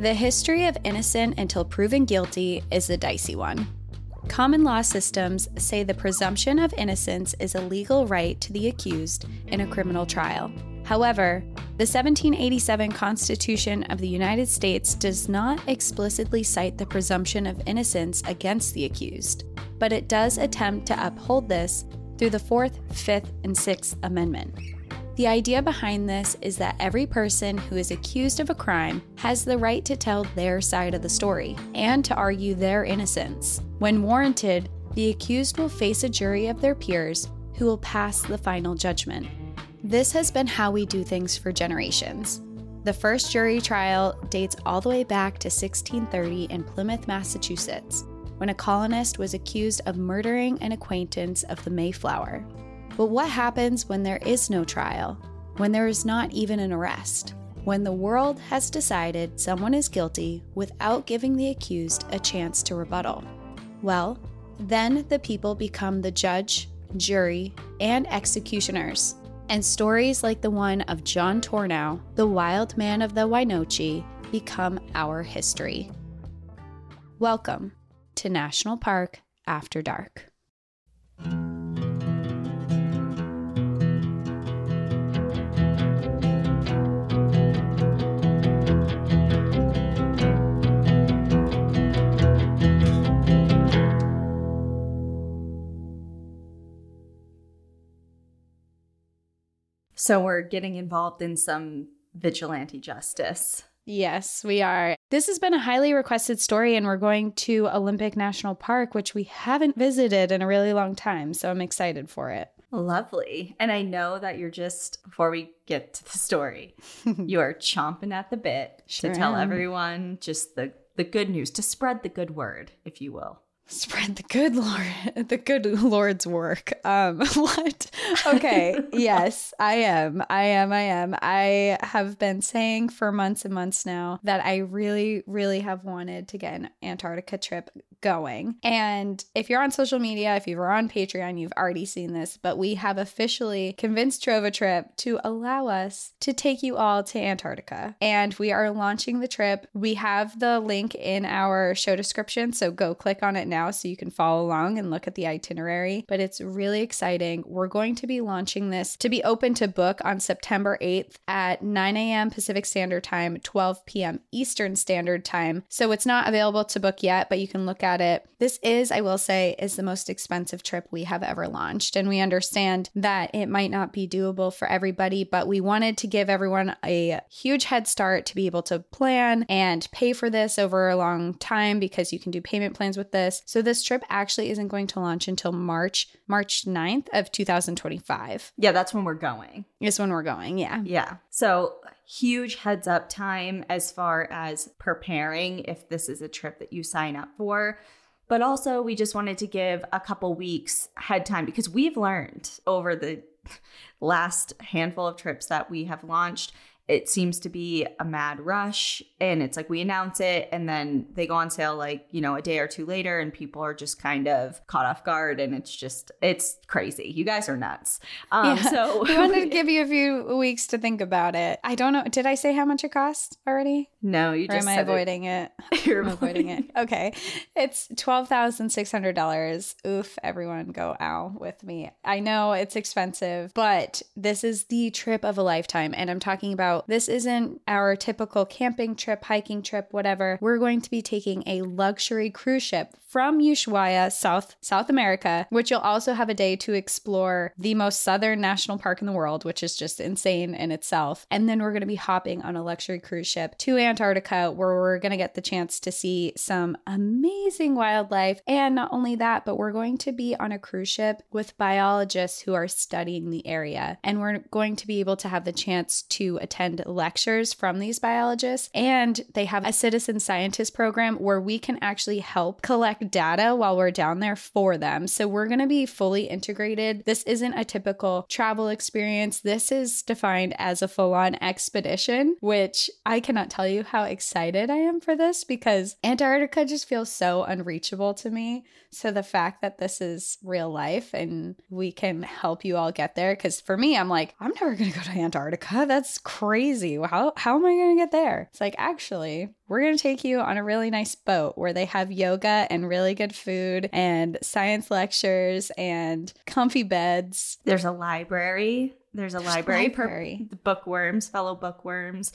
The history of innocent until proven guilty is a dicey one. Common law systems say the presumption of innocence is a legal right to the accused in a criminal trial. However, the 1787 Constitution of the United States does not explicitly cite the presumption of innocence against the accused, but it does attempt to uphold this through the Fourth, Fifth, and Sixth Amendment. The idea behind this is that every person who is accused of a crime has the right to tell their side of the story and to argue their innocence. When warranted, the accused will face a jury of their peers who will pass the final judgment. This has been how we do things for generations. The first jury trial dates all the way back to 1630 in Plymouth, Massachusetts, when a colonist was accused of murdering an acquaintance of the Mayflower. But what happens when there is no trial? When there is not even an arrest? When the world has decided someone is guilty without giving the accused a chance to rebuttal? Well, then the people become the judge, jury, and executioners. And stories like the one of John Tornow, the wild man of the Wynoochee, become our history. Welcome to National Park After Dark. So we're getting involved in some vigilante justice. Yes, we are. This has been a highly requested story, and we're going to Olympic National Park, which we haven't visited in a really long time. So I'm excited for it. Lovely. And I know that you're just, before we get to the story, you are chomping at the bit Sure to tell am. everyone just the, the good news, to spread the good word, if you will. Spread the good Lord, the good Lord's work. Um, what? Okay, yes, I am. I am. I am. I have been saying for months and months now that I really, really have wanted to get an Antarctica trip going. And if you're on social media, if you're on Patreon, you've already seen this, but we have officially convinced TrovaTrip to allow us to take you all to Antarctica. And we are launching the trip. We have the link in our show description, so go click on it now so you can follow along and look at the itinerary. But it's really exciting. We're going to be launching this to be open to book on September 8th at 9 a.m. Pacific Standard Time, 12 p.m. Eastern Standard Time. So it's not available to book yet, but you can look at it. This is, I will say, is the most expensive trip we have ever launched. And we understand that it might not be doable for everybody, but we wanted to give everyone a huge head start to be able to plan and pay for this over a long time because you can do payment plans with this. So this trip actually isn't going to launch until March, March 9th of 2025 Yeah, that's when we're going. is when we're going. Yeah. Yeah. So, huge heads up time as far as preparing if this is a trip that you sign up for. But also, we just wanted to give a couple weeks head time because we've learned over the last handful of trips that we have launched. It seems to be a mad rush, and it's like we announce it, and then they go on sale like, you know, a day or two later, and people are just kind of caught off guard, and it's just, it's crazy. You guys are nuts. Um, Yeah. So, we wanted to give you a few weeks to think about it. I don't know. Did I say how much it cost already? no, you Or just am I said it. avoiding it? You're I'm avoiding it. Okay. It's $12,600. Oof, everyone go ow with me. I know it's expensive, but this is the trip of a lifetime. And I'm talking about this isn't our typical camping trip, hiking trip, whatever. We're going to be taking a luxury cruise ship from Ushuaia, South South America, which you'll also have a day to explore the most southern national park in the world, which is just insane in itself. And then we're going to be hopping on a luxury cruise ship to Antarctica, where we're going to get the chance to see some amazing wildlife. And not only that, but we're going to be on a cruise ship with biologists who are studying the area. And we're going to be able to have the chance to attend lectures from these biologists. And they have a citizen scientist program where we can actually help collect data while we're down there for them. So we're going to be fully integrated. This isn't a typical travel experience. This is defined as a full on expedition, which I cannot tell you how excited I am for this because Antarctica just feels so unreachable to me. So the fact that this is real life and we can help you all get there, because for me, I'm like, I'm never going to go to Antarctica. That's crazy. How, how am I going to get there? It's like, actually, we're going to take you on a really nice boat where they have yoga and really good food and science lectures and comfy beds. There's a library. There's a library, library. for bookworms, fellow bookworms.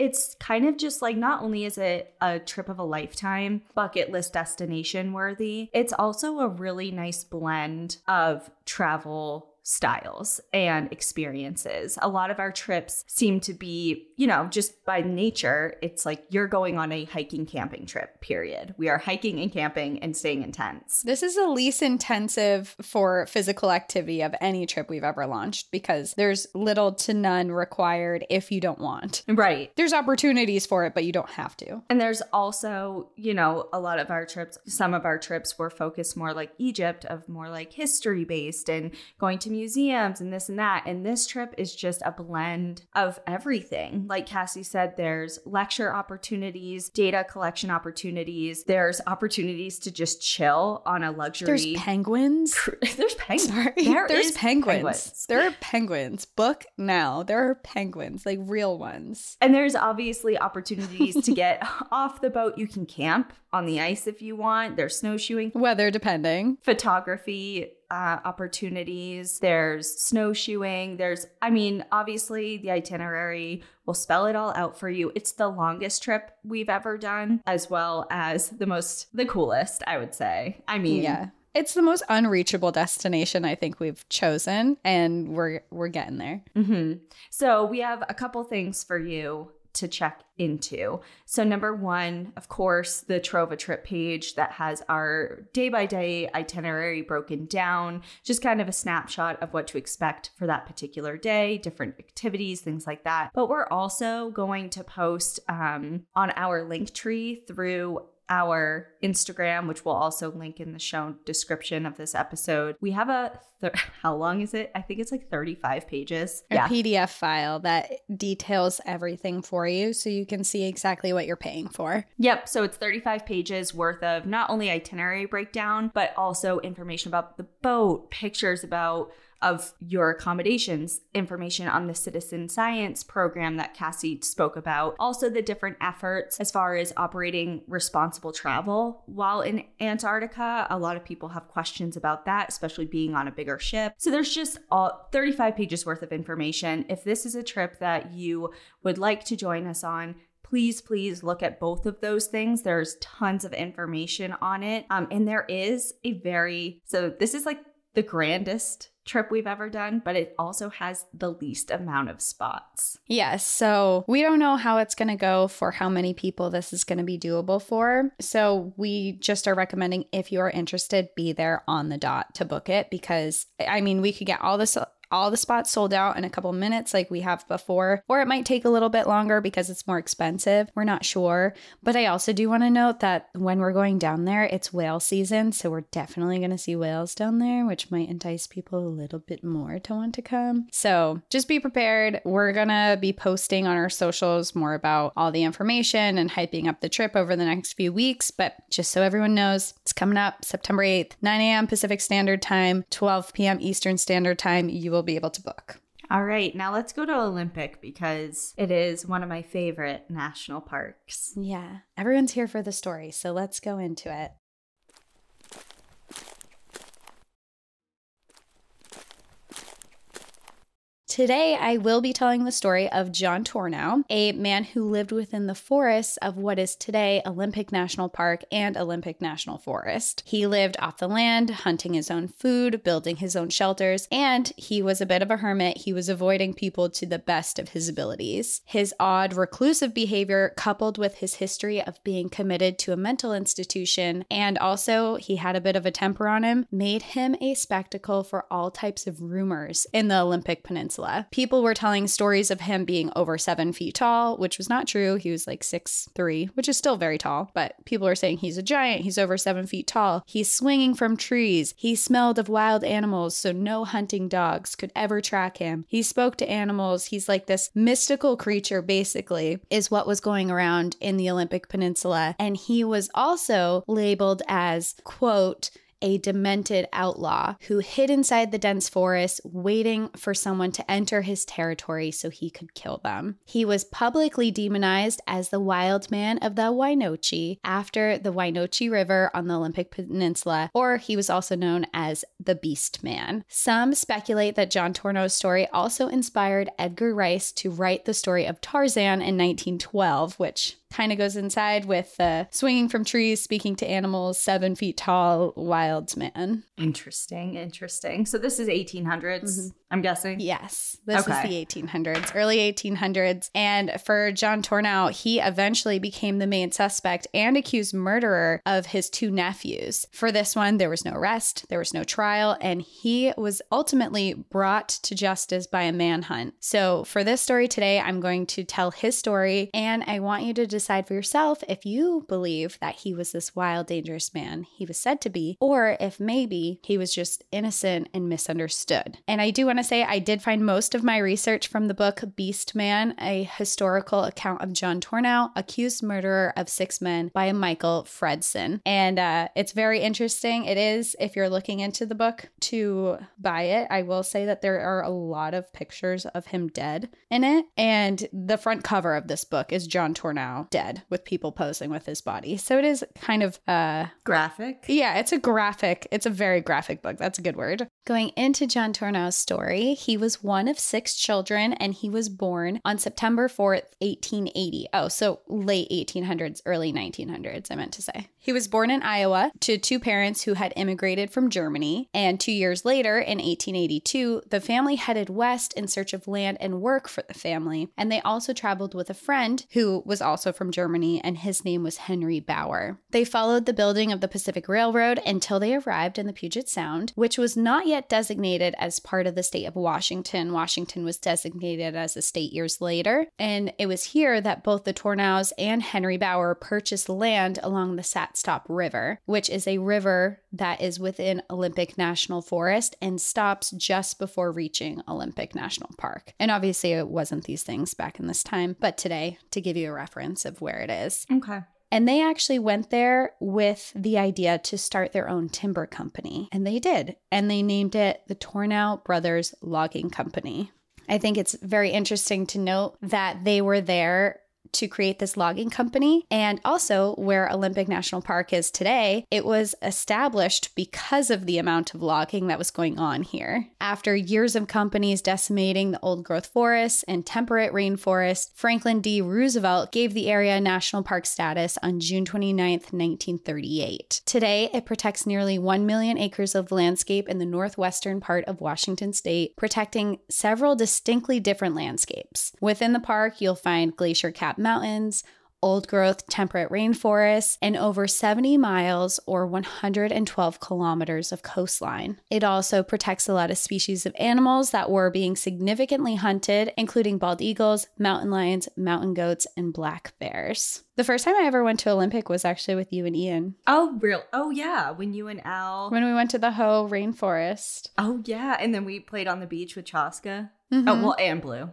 It's kind of just like not only is it a trip of a lifetime, bucket list destination worthy, it's also a really nice blend of travel styles and experiences. A lot of our trips seem to be, you know, just by nature, it's like you're going on a hiking camping trip, period. We are hiking and camping and staying in tents. This is the least intensive for physical activity of any trip we've ever launched because there's little to none required if you don't want. Right. There's opportunities for it, but you don't have to. And there's also, you know, a lot of our trips, some of our trips were focused more like Egypt, of more like history based and going to museums and this and that. And this trip is just a blend of everything. Like Cassie said, there's lecture opportunities, data collection opportunities, there's opportunities to just chill on a luxury. There's penguins. there's penguins. Sorry. There There's penguins. penguins. There are penguins. Book now. There are penguins, like real ones. And there's obviously opportunities to get off the boat. You can camp on the ice if you want. There's snowshoeing, Weather depending. photography uh, opportunities. There's snowshoeing. There's, I mean, obviously the itinerary will spell it all out for you. It's the longest trip we've ever done, as well as the most, the coolest, I would say. I mean, Yeah. It's the most unreachable destination I think we've chosen and we're we're getting there. hmm So we have a couple things for you to check into. So number one, of course, the TrovaTrip page that has our day by day itinerary broken down, just kind of a snapshot of what to expect for that particular day, different activities, things like that. But we're also going to post um, on our link tree through our Instagram, which we'll also link in the show description of this episode. We have a th- how long is it? I think it's like 35 pages. A PDF file that details everything for you so you can see exactly what you're paying for. Yep. So it's 35 pages worth of not only itinerary breakdown, but also information about the boat, pictures about of your accommodations, information on the citizen science program that Cassie spoke about, also the different efforts as far as operating responsible travel while in Antarctica. A lot of people have questions about that, especially being on a bigger ship. So there's just all 35 pages worth of information. If this is a trip that you would like to join us on, please please look at both of those things there's tons of information on it um, and there is a very so this is like the grandest trip we've ever done but it also has the least amount of spots Yes. So we don't know how it's going to go for how many people this is going to be doable for. So we just are recommending if you are interested, be there on the dot to book it because I mean, we could get all this. All the spots sold out in a couple minutes, like we have before, or it might take a little bit longer because it's more expensive. We're not sure. But I also do want to note that when we're going down there, it's whale season. So we're definitely going to see whales down there, which might entice people a little bit more to want to come. So just be prepared. We're going to be posting on our socials more about all the information and hyping up the trip over the next few weeks. But just so everyone knows, it's coming up September 8th, 9 a.m. Pacific Standard Time, 12 p.m. Eastern Standard Time. You will be able to book. all right now let's go to olympic because it is one of my favorite national parks Yeah, everyone's here for the story. So let's go into it. Today, I will be telling the story of John Tornow, a man who lived within the forests of what is today Olympic National Park and Olympic National Forest. He lived off the land, hunting his own food, building his own shelters, and he was a bit of a hermit. He was avoiding people to the best of his abilities. His odd, reclusive behavior, coupled with his history of being committed to a mental institution, and also he had a bit of a temper on him, made him a spectacle for all types of rumors in the Olympic Peninsula. People were telling stories of him being over seven feet tall, which was not true. He was like six three, which is still very tall, but people are saying he's a giant. He's over seven feet tall. He's swinging from trees. He smelled of wild animals, so no hunting dogs could ever track him. He spoke to animals. He's like this mystical creature, basically, is what was going around in the Olympic Peninsula. And he was also labeled as, quote, a demented outlaw who hid inside the dense forest, waiting for someone to enter his territory so he could kill them. He was publicly demonized as the wild man of the Wynoochee after the Wynoochee River on the Olympic Peninsula, or he was also known as the Beast Man. Some speculate that John Tornow's story also inspired Edgar Rice to write the story of Tarzan in 1912, which kind of goes inside with uh, swinging from trees, speaking to animals, seven feet tall, wild man. Interesting, interesting. So this is 1800s, mm-hmm. I'm guessing. Yes, this okay. is the 1800s, early 1800s. And for John Tornow, he eventually became the main suspect and accused murderer of his two nephews. For this one, there was no arrest, there was no trial, and he was ultimately brought to justice by a manhunt. So for this story today, I'm going to tell his story, and I want you to decide for yourself if you believe that he was this wild, dangerous man he was said to be, or if maybe he was just innocent and misunderstood. And I do want to say I did find most of my research from the book Beast Man, a historical account of John Tornow, accused murderer of six men by Michael Fredson. And uh, it's very interesting. It is, if you're looking into the book to buy it, I will say that there are a lot of pictures of him dead in it. And the front cover of this book is John Tornow dead with people posing with his body. So it is kind of uh graphic. Yeah, it's a graphic. It's a very graphic book. That's a good word. Going into John Tornow's story, he was one of six children and he was born on September 4th, 1880. Oh, so late 1800s, early 1900s, I meant to say. He was born in Iowa to two parents who had immigrated from Germany. And two years later, in 1882, the family headed west in search of land and work for the family. And they also traveled with a friend who was also from Germany, and his name was Henry Bauer. They followed the building of the Pacific Railroad until they arrived in the Puget Sound, which was not yet designated as part of the state of Washington. Washington was designated as a state years later. And it was here that both the Tornows and Henry Bauer purchased land along the Satsop River, which is a river that is within Olympic National Forest and stops just before reaching Olympic National Park. And obviously, it wasn't these things back in this time, but today, to give you a reference of where it is. Okay. And they actually went there with the idea to start their own timber company. And they did. And they named it the Tornow Brothers Logging Company. I think it's very interesting to note that they were there to create this logging company. And also, where Olympic National Park is today, it was established because of the amount of logging that was going on here. After years of companies decimating the old growth forests and temperate rainforests, Franklin D. Roosevelt gave the area national park status on June 29, 1938. Today, it protects nearly 1 million acres of landscape in the northwestern part of Washington state, protecting several distinctly different landscapes. Within the park, you'll find glacier mountains, old growth temperate rainforests, and over 70 miles or 112 kilometers of coastline. It also protects a lot of species of animals that were being significantly hunted, including bald eagles, mountain lions, mountain goats, and black bears. The first time I ever went to Olympic was actually with you and Ian. Oh, real? Oh, yeah. When you and Al. When we went to the Hoh Rainforest. Oh, yeah. And then we played on the beach with Chaska. Mm-hmm. Oh, well, and Blue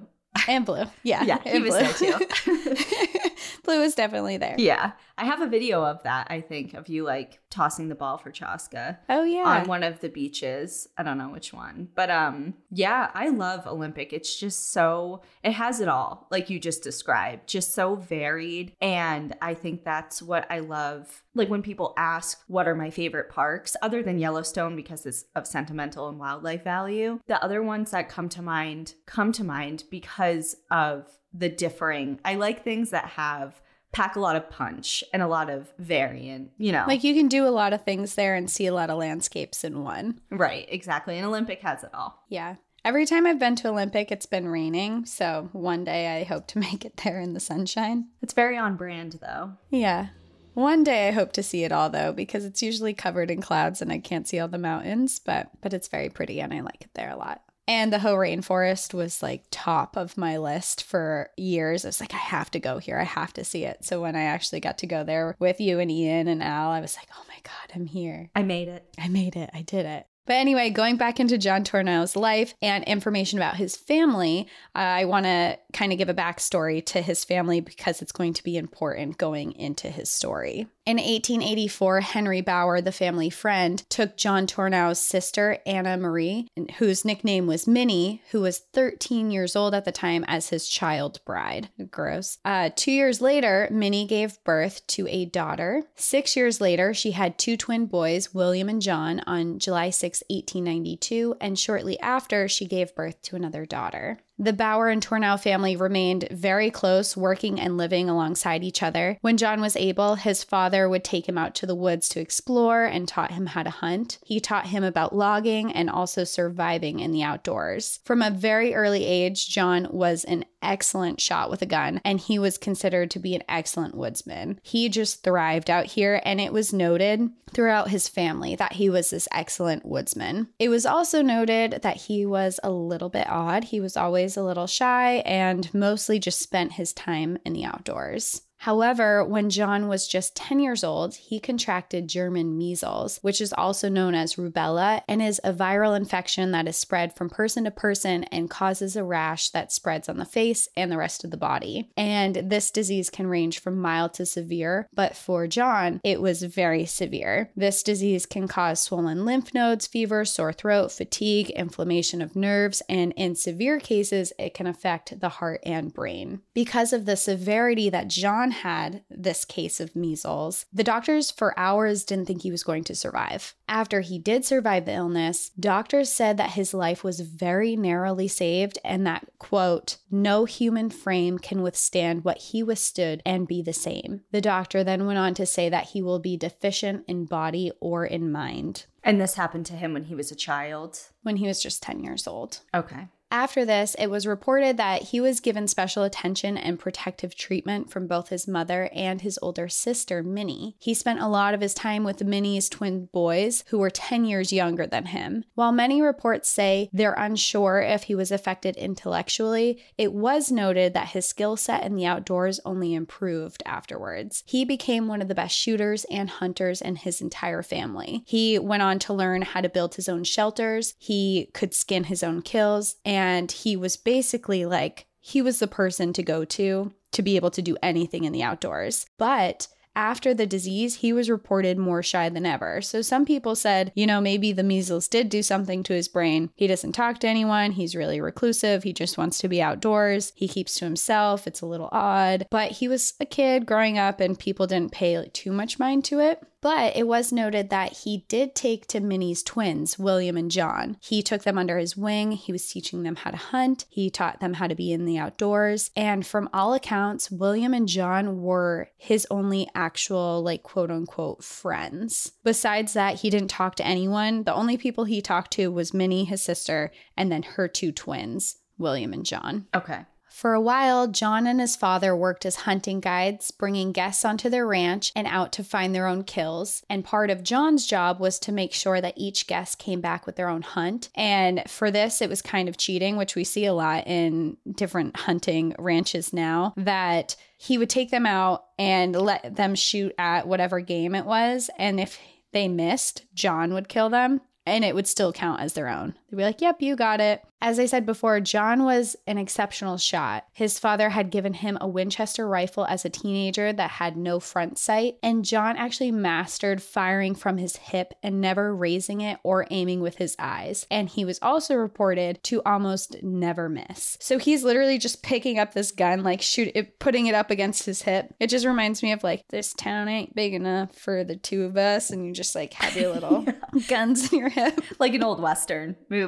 and blue. Yeah. Yeah, he was blue. there too. blue is definitely there. Yeah. I have a video of that, I think, of you like tossing the ball for Chaska. Oh yeah. On one of the beaches. I don't know which one. But um yeah, I love Olympic. It's just so it has it all, like you just described. Just so varied. And I think that's what I love. Like when people ask what are my favorite parks, other than Yellowstone because it's of sentimental and wildlife value, the other ones that come to mind come to mind because of the differing. I like things that have pack a lot of punch and a lot of variant, you know. Like you can do a lot of things there and see a lot of landscapes in one. Right, exactly. And Olympic has it all. Yeah. Every time I've been to Olympic, it's been raining. So one day I hope to make it there in the sunshine. It's very on brand, though. Yeah. One day I hope to see it all though because it's usually covered in clouds and I can't see all the mountains, but but it's very pretty and I like it there a lot. And the Hoh Rainforest was like top of my list for years. I was like, I have to go here. I have to see it. So when I actually got to go there with you and Ian and Al, I was like, oh my God, I'm here. I made it. I made it. I did it. But anyway, going back into John Tornow's life and information about his family, I want to kind of give a backstory to his family because it's going to be important going into his story. In 1884, Henry Bauer, the family friend, took John Tornow's sister, Anna Marie, whose nickname was Minnie, who was 13 years old at the time, as his child bride. Gross. Uh, two years later, Minnie gave birth to a daughter. Six years later, she had two twin boys, William and John, on July 6, 1892, and shortly after, she gave birth to another daughter. The Bauer and Tornow family remained very close, working and living alongside each other. When John was able, his father would take him out to the woods to explore and taught him how to hunt. He taught him about logging and also surviving in the outdoors. From a very early age, John was an excellent shot with a gun, and he was considered to be an excellent woodsman. He just thrived out here, and it was noted throughout his family that he was this excellent woodsman. It was also noted that he was a little bit odd. He was always a little shy and mostly just spent his time in the outdoors. However, when John was just 10 years old, he contracted German measles, which is also known as rubella and is a viral infection that is spread from person to person and causes a rash that spreads on the face and the rest of the body. And this disease can range from mild to severe, but for John, it was very severe. This disease can cause swollen lymph nodes, fever, sore throat, fatigue, inflammation of nerves, and in severe cases, it can affect the heart and brain. Because of the severity that John had this case of measles, the doctors for hours didn't think he was going to survive. After he did survive the illness, doctors said that his life was very narrowly saved and that, quote, no human frame can withstand what he withstood and be the same. The doctor then went on to say that he will be deficient in body or in mind. And this happened to him when he was a child? When he was just 10 years old. Okay. After this, it was reported that he was given special attention and protective treatment from both his mother and his older sister, Minnie. He spent a lot of his time with Minnie's twin boys, who were 10 years younger than him. While many reports say they're unsure if he was affected intellectually, it was noted that his skill set in the outdoors only improved afterwards. He became one of the best shooters and hunters in his entire family. He went on to learn how to build his own shelters, he could skin his own kills, and and he was basically like, he was the person to go to to be able to do anything in the outdoors. But after the disease, he was reported more shy than ever. So some people said, you know, maybe the measles did do something to his brain. He doesn't talk to anyone. He's really reclusive. He just wants to be outdoors. He keeps to himself. It's a little odd. But he was a kid growing up and people didn't pay too much mind to it. But it was noted that he did take to Minnie's twins, William and John. He took them under his wing. He was teaching them how to hunt. He taught them how to be in the outdoors. And from all accounts, William and John were his only actual, like, quote unquote, friends. Besides that, he didn't talk to anyone. The only people he talked to was Minnie, his sister, and then her two twins, William and John. Okay. For a while, John and his father worked as hunting guides, bringing guests onto their ranch and out to find their own kills. And part of John's job was to make sure that each guest came back with their own hunt. And for this, it was kind of cheating, which we see a lot in different hunting ranches now, that he would take them out and let them shoot at whatever game it was. And if they missed, John would kill them and it would still count as their own. They'd be like, yep, you got it. As I said before, John was an exceptional shot. His father had given him a Winchester rifle as a teenager that had no front sight, and John actually mastered firing from his hip and never raising it or aiming with his eyes. And he was also reported to almost never miss. So he's literally just picking up this gun, like shoot it, putting it up against his hip. It just reminds me of like this town ain't big enough for the two of us, and you just like have your little yeah. guns in your hip, like an old western movie.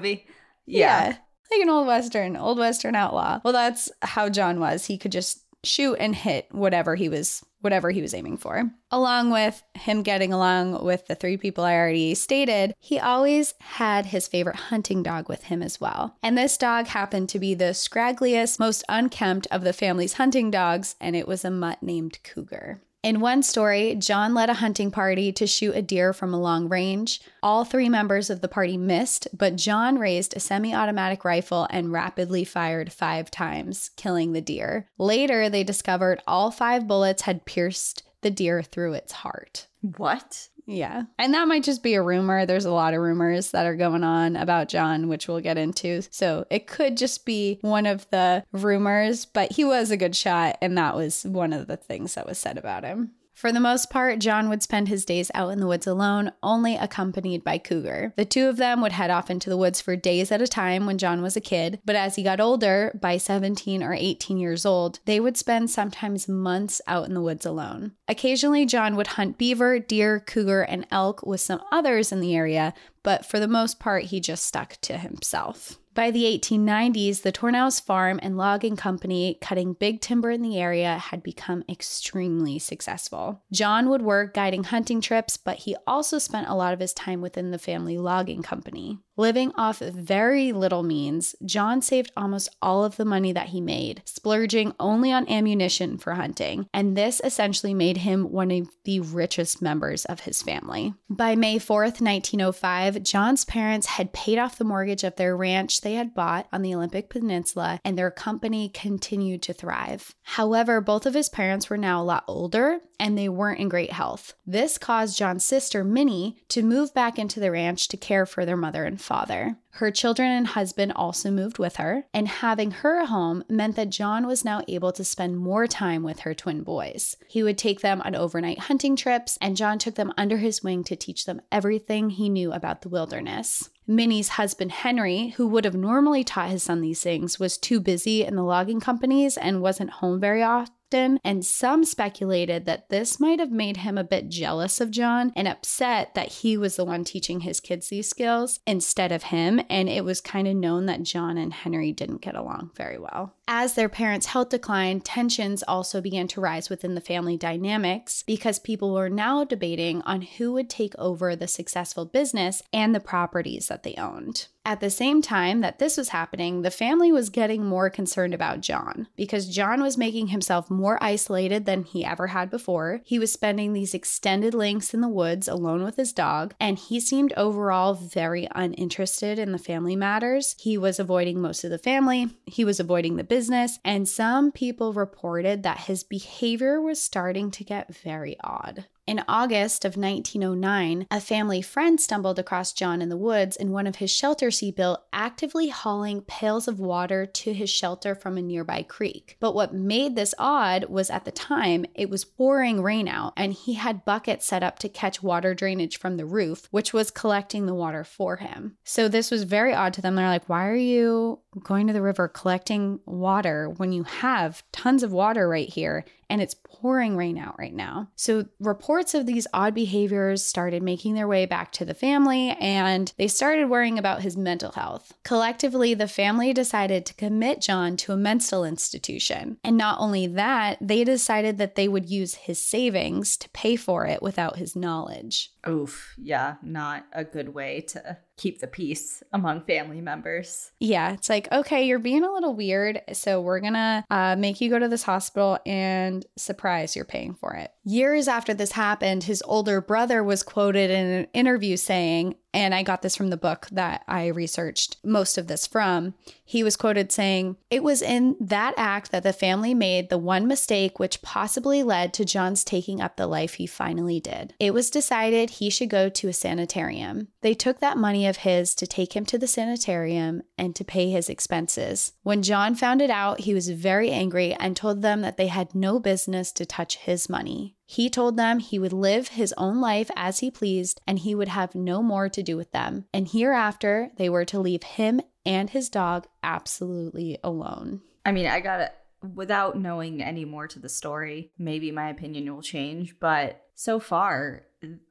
Yeah. yeah. Like an old western, old western outlaw. Well, that's how John was. He could just shoot and hit whatever he was whatever he was aiming for. Along with him getting along with the three people I already stated, he always had his favorite hunting dog with him as well. And this dog happened to be the scraggliest, most unkempt of the family's hunting dogs, and it was a mutt named Cougar. In one story, John led a hunting party to shoot a deer from a long range. All three members of the party missed, but John raised a semi automatic rifle and rapidly fired five times, killing the deer. Later, they discovered all five bullets had pierced the deer through its heart. What? Yeah. And that might just be a rumor. There's a lot of rumors that are going on about John, which we'll get into. So it could just be one of the rumors, but he was a good shot. And that was one of the things that was said about him. For the most part, John would spend his days out in the woods alone, only accompanied by Cougar. The two of them would head off into the woods for days at a time when John was a kid, but as he got older, by 17 or 18 years old, they would spend sometimes months out in the woods alone. Occasionally, John would hunt beaver, deer, cougar, and elk with some others in the area, but for the most part, he just stuck to himself. By the 1890s, the Tornows Farm and Logging Company, cutting big timber in the area, had become extremely successful. John would work guiding hunting trips, but he also spent a lot of his time within the family logging company. Living off very little means, John saved almost all of the money that he made, splurging only on ammunition for hunting, and this essentially made him one of the richest members of his family. By May 4th, 1905, John's parents had paid off the mortgage of their ranch they had bought on the Olympic Peninsula, and their company continued to thrive. However, both of his parents were now a lot older and they weren't in great health. This caused John's sister, Minnie, to move back into the ranch to care for their mother and father. Her children and husband also moved with her, and having her home meant that John was now able to spend more time with her twin boys. He would take them on overnight hunting trips, and John took them under his wing to teach them everything he knew about the wilderness. Minnie's husband Henry, who would have normally taught his son these things, was too busy in the logging companies and wasn't home very often and some speculated that this might have made him a bit jealous of John and upset that he was the one teaching his kids these skills instead of him. And it was kind of known that John and Henry didn't get along very well. As their parents' health declined, tensions also began to rise within the family dynamics because people were now debating on who would take over the successful business and the properties that they owned. At the same time that this was happening, the family was getting more concerned about John because John was making himself more isolated than he ever had before. He was spending these extended lengths in the woods alone with his dog, and he seemed overall very uninterested in the family matters. He was avoiding most of the family, he was avoiding the business, and some people reported that his behavior was starting to get very odd. In August of 1909, a family friend stumbled across John in the woods in one of his shelters he built, actively hauling pails of water to his shelter from a nearby creek. But what made this odd was at the time it was pouring rain out, and he had buckets set up to catch water drainage from the roof, which was collecting the water for him. So this was very odd to them. They're like, Why are you going to the river collecting water when you have tons of water right here and it's pouring rain out right now. So, reports of these odd behaviors started making their way back to the family, and they started worrying about his mental health. Collectively, the family decided to commit John to a mental institution. And not only that, they decided that they would use his savings to pay for it without his knowledge. Oof, yeah, not a good way to keep the peace among family members. Yeah, it's like, okay, you're being a little weird. So we're going to uh, make you go to this hospital and surprise you're paying for it. Years after this happened, his older brother was quoted in an interview saying, and I got this from the book that I researched most of this from. He was quoted saying, It was in that act that the family made the one mistake which possibly led to John's taking up the life he finally did. It was decided he should go to a sanitarium. They took that money of his to take him to the sanitarium and to pay his expenses. When John found it out, he was very angry and told them that they had no business to touch his money. He told them he would live his own life as he pleased and he would have no more to do with them. And hereafter, they were to leave him and his dog absolutely alone. I mean, I got it without knowing any more to the story. Maybe my opinion will change, but so far,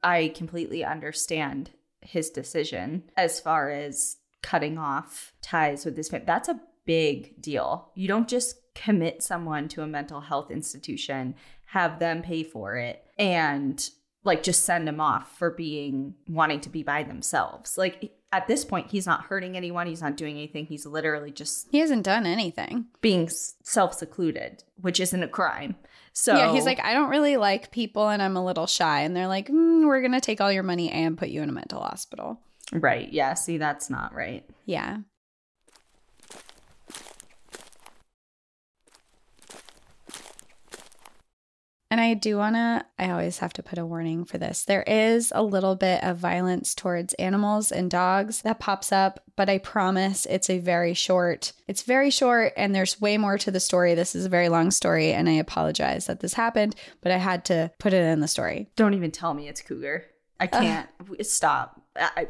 I completely understand his decision as far as cutting off ties with his family. That's a big deal. You don't just commit someone to a mental health institution have them pay for it and like just send them off for being wanting to be by themselves. Like at this point, he's not hurting anyone. He's not doing anything. He's literally just he hasn't done anything. Being self secluded, which isn't a crime. So yeah, he's like, I don't really like people, and I'm a little shy. And they're like, mm, we're gonna take all your money and put you in a mental hospital. Right. Yeah. See, that's not right. Yeah. And I do want to, I always have to put a warning for this. There is a little bit of violence towards animals and dogs that pops up, but I promise it's a very short, it's very short and there's way more to the story. This is a very long story and I apologize that this happened, but I had to put it in the story. Don't even tell me it's cougar. I can't. Stop. I,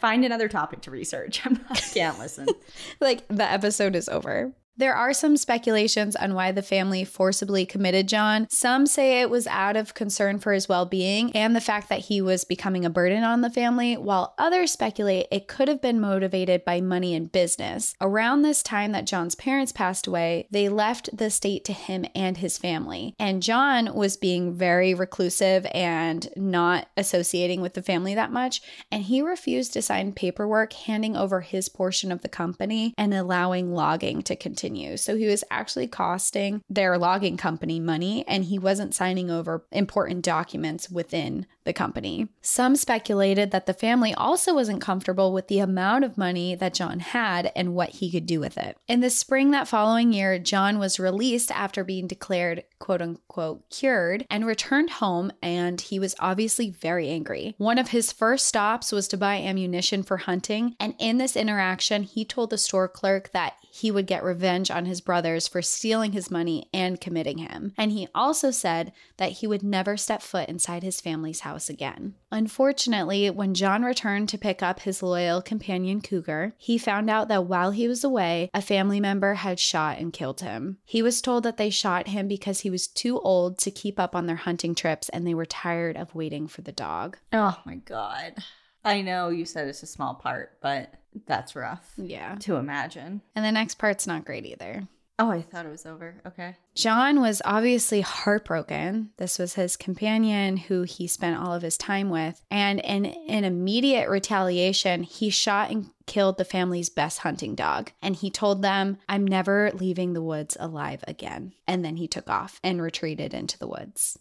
find another topic to research. I'm not, I can't listen. like the episode is over. There are some speculations on why the family forcibly committed John. Some say it was out of concern for his well being and the fact that he was becoming a burden on the family, while others speculate it could have been motivated by money and business. Around this time that John's parents passed away, they left the estate to him and his family. And John was being very reclusive and not associating with the family that much. And he refused to sign paperwork handing over his portion of the company and allowing logging to continue continue. So he was actually costing their logging company money and he wasn't signing over important documents within the company. Some speculated that the family also wasn't comfortable with the amount of money that John had and what he could do with it. In the spring that following year, John was released after being declared quote unquote cured and returned home, and he was obviously very angry. One of his first stops was to buy ammunition for hunting, and in this interaction, he told the store clerk that he would get revenge on his brothers for stealing his money and committing him. And he also said that he would never step foot inside his family's house again. Unfortunately, when John returned to pick up his loyal companion Cougar, he found out that while he was away, a family member had shot and killed him. He was told that they shot him because he was too old to keep up on their hunting trips and they were tired of waiting for the dog. Oh my God. I know you said it's a small part, but that's rough. Yeah. To imagine. And the next part's not great either. Oh, I thought it was over. Okay. John was obviously heartbroken. This was his companion who he spent all of his time with. And in an immediate retaliation, he shot and killed the family's best hunting dog. And he told them, I'm never leaving the woods alive again. And then he took off and retreated into the woods.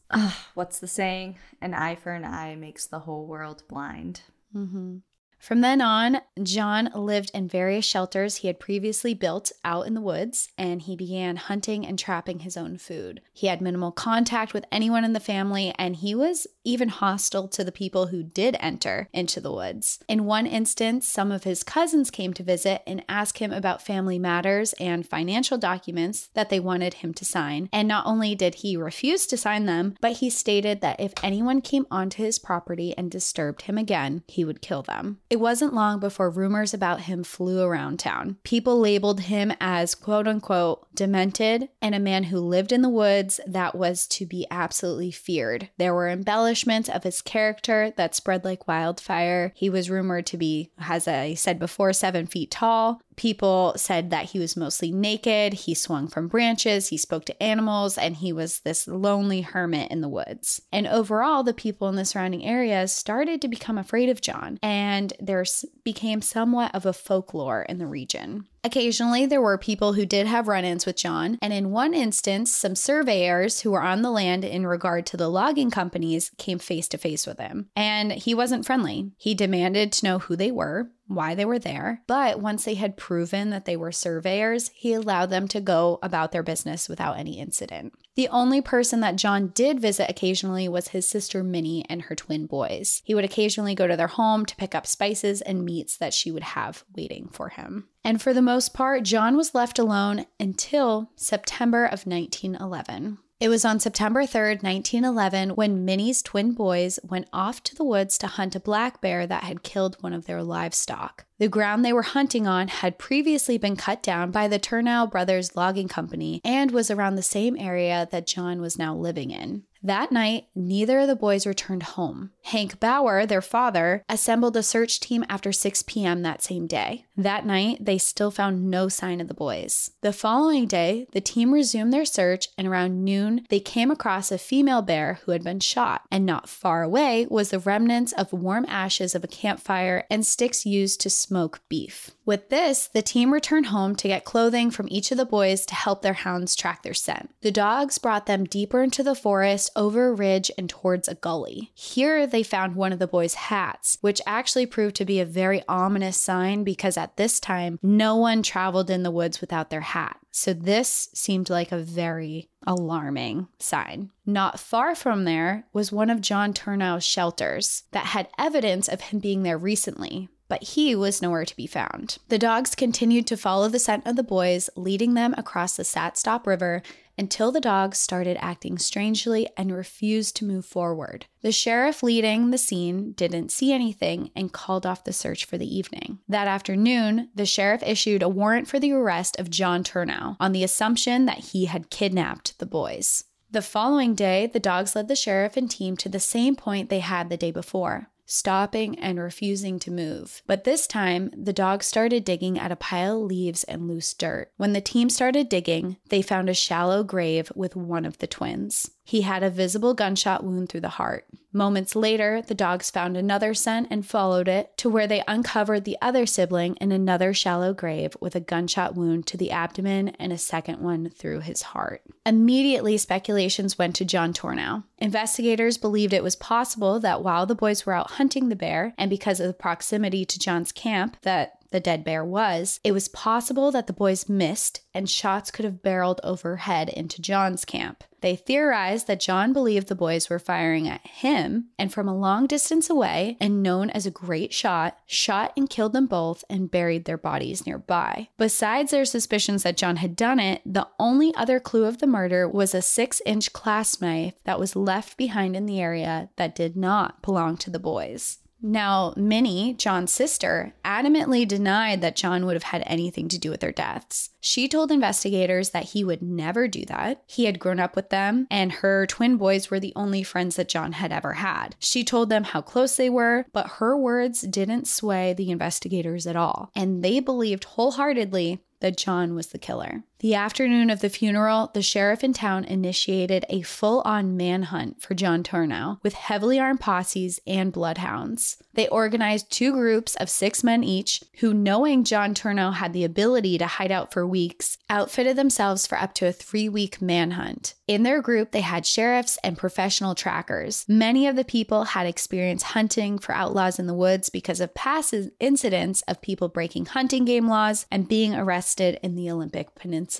what's the saying? An eye for an eye makes the whole world blind. Mm-hmm. From then on, John lived in various shelters he had previously built out in the woods, and he began hunting and trapping his own food. He had minimal contact with anyone in the family, and he was even hostile to the people who did enter into the woods. In one instance, some of his cousins came to visit and ask him about family matters and financial documents that they wanted him to sign. And not only did he refuse to sign them, but he stated that if anyone came onto his property and disturbed him again, he would kill them. It wasn't long before rumors about him flew around town. People labeled him as quote unquote demented and a man who lived in the woods that was to be absolutely feared. There were embellishments of his character that spread like wildfire. He was rumored to be, as I said before, seven feet tall, People said that he was mostly naked, he swung from branches, he spoke to animals, and he was this lonely hermit in the woods. And overall, the people in the surrounding areas started to become afraid of John, and there became somewhat of a folklore in the region. Occasionally, there were people who did have run ins with John, and in one instance, some surveyors who were on the land in regard to the logging companies came face to face with him. And he wasn't friendly. He demanded to know who they were, why they were there, but once they had proven that they were surveyors, he allowed them to go about their business without any incident. The only person that John did visit occasionally was his sister Minnie and her twin boys. He would occasionally go to their home to pick up spices and meats that she would have waiting for him. And for the most part, John was left alone until September of 1911. It was on September 3rd, 1911, when Minnie's twin boys went off to the woods to hunt a black bear that had killed one of their livestock. The ground they were hunting on had previously been cut down by the Tornow Brothers Logging Company and was around the same area that John was now living in. That night, neither of the boys returned home. Hank Bauer, their father, assembled a search team after 6 p.m. that same day. That night, they still found no sign of the boys. The following day, the team resumed their search, and around noon, they came across a female bear who had been shot. And not far away was the remnants of warm ashes of a campfire and sticks used to smoke beef. With this, the team returned home to get clothing from each of the boys to help their hounds track their scent. The dogs brought them deeper into the forest, over a ridge, and towards a gully. Here, they found one of the boys' hats, which actually proved to be a very ominous sign because at this time, no one traveled in the woods without their hat. So, this seemed like a very alarming sign. Not far from there was one of John Tornow's shelters that had evidence of him being there recently, but he was nowhere to be found. The dogs continued to follow the scent of the boys, leading them across the Satsop River until the dogs started acting strangely and refused to move forward. The sheriff leading the scene didn't see anything and called off the search for the evening. That afternoon, the sheriff issued a warrant for the arrest of John Tornow on the assumption that he had kidnapped the boys. The following day, the dogs led the sheriff and team to the same point they had the day before stopping and refusing to move. But this time, the dogs started digging at a pile of leaves and loose dirt. When the team started digging, they found a shallow grave with one of the twins. He had a visible gunshot wound through the heart. Moments later, the dogs found another scent and followed it to where they uncovered the other sibling in another shallow grave with a gunshot wound to the abdomen and a second one through his heart. Immediately, speculations went to John Tornow. Investigators believed it was possible that while the boys were out hunting the bear, and because of the proximity to John's camp, that the dead bear was, it was possible that the boys missed and shots could have barreled overhead into John's camp. They theorized that John believed the boys were firing at him and from a long distance away, and known as a great shot, shot and killed them both and buried their bodies nearby. Besides their suspicions that John had done it, the only other clue of the murder was a six inch clasp knife that was left behind in the area that did not belong to the boys. Now, Minnie, John's sister, adamantly denied that John would have had anything to do with their deaths. She told investigators that he would never do that. He had grown up with them, and her twin boys were the only friends that John had ever had. She told them how close they were, but her words didn't sway the investigators at all, and they believed wholeheartedly that John was the killer. The afternoon of the funeral, the sheriff in town initiated a full on manhunt for John Tornow with heavily armed posses and bloodhounds. They organized two groups of six men each, who, knowing John Tornow had the ability to hide out for weeks, outfitted themselves for up to a three week manhunt. In their group, they had sheriffs and professional trackers. Many of the people had experience hunting for outlaws in the woods because of past incidents of people breaking hunting game laws and being arrested in the Olympic Peninsula.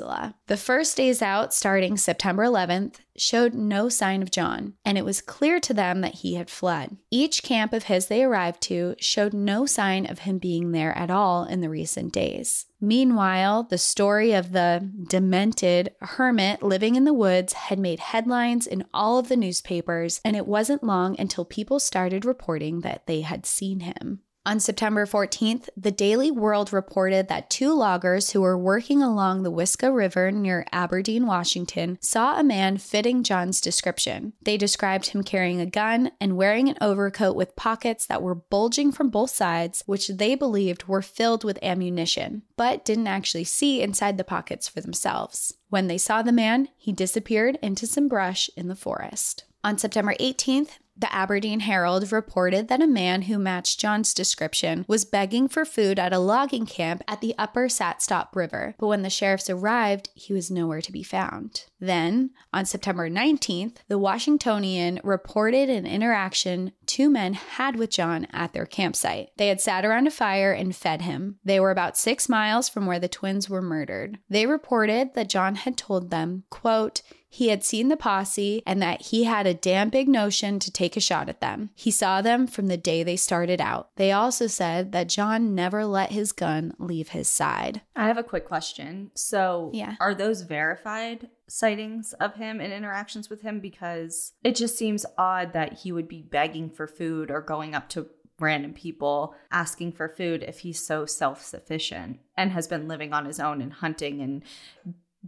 The first days out, starting September 11th, showed no sign of John, and it was clear to them that he had fled. Each camp of his they arrived to showed no sign of him being there at all in the recent days. Meanwhile, the story of the demented hermit living in the woods had made headlines in all of the newspapers, and it wasn't long until people started reporting that they had seen him. On September 14th, the Daily World reported that two loggers who were working along the Wishkah River near Aberdeen, Washington, saw a man fitting John's description. They described him carrying a gun and wearing an overcoat with pockets that were bulging from both sides, which they believed were filled with ammunition, but didn't actually see inside the pockets for themselves. When they saw the man, he disappeared into some brush in the forest. On September 18th, the Aberdeen Herald reported that a man who matched John's description was begging for food at a logging camp at the upper Satsop River, but when the sheriffs arrived, he was nowhere to be found. Then, on September 19th, the Washingtonian reported an interaction two men had with John at their campsite. They had sat around a fire and fed him. They were about six miles from where the twins were murdered. They reported that John had told them, quote, he had seen the posse and that he had a damn big notion to take a shot at them. He saw them from the day they started out. They also said that John never let his gun leave his side. I have a quick question. So, Yeah. are those verified sightings of him and interactions with him? Because it just seems odd that he would be begging for food or going up to random people asking for food if he's so self sufficient and has been living on his own and hunting and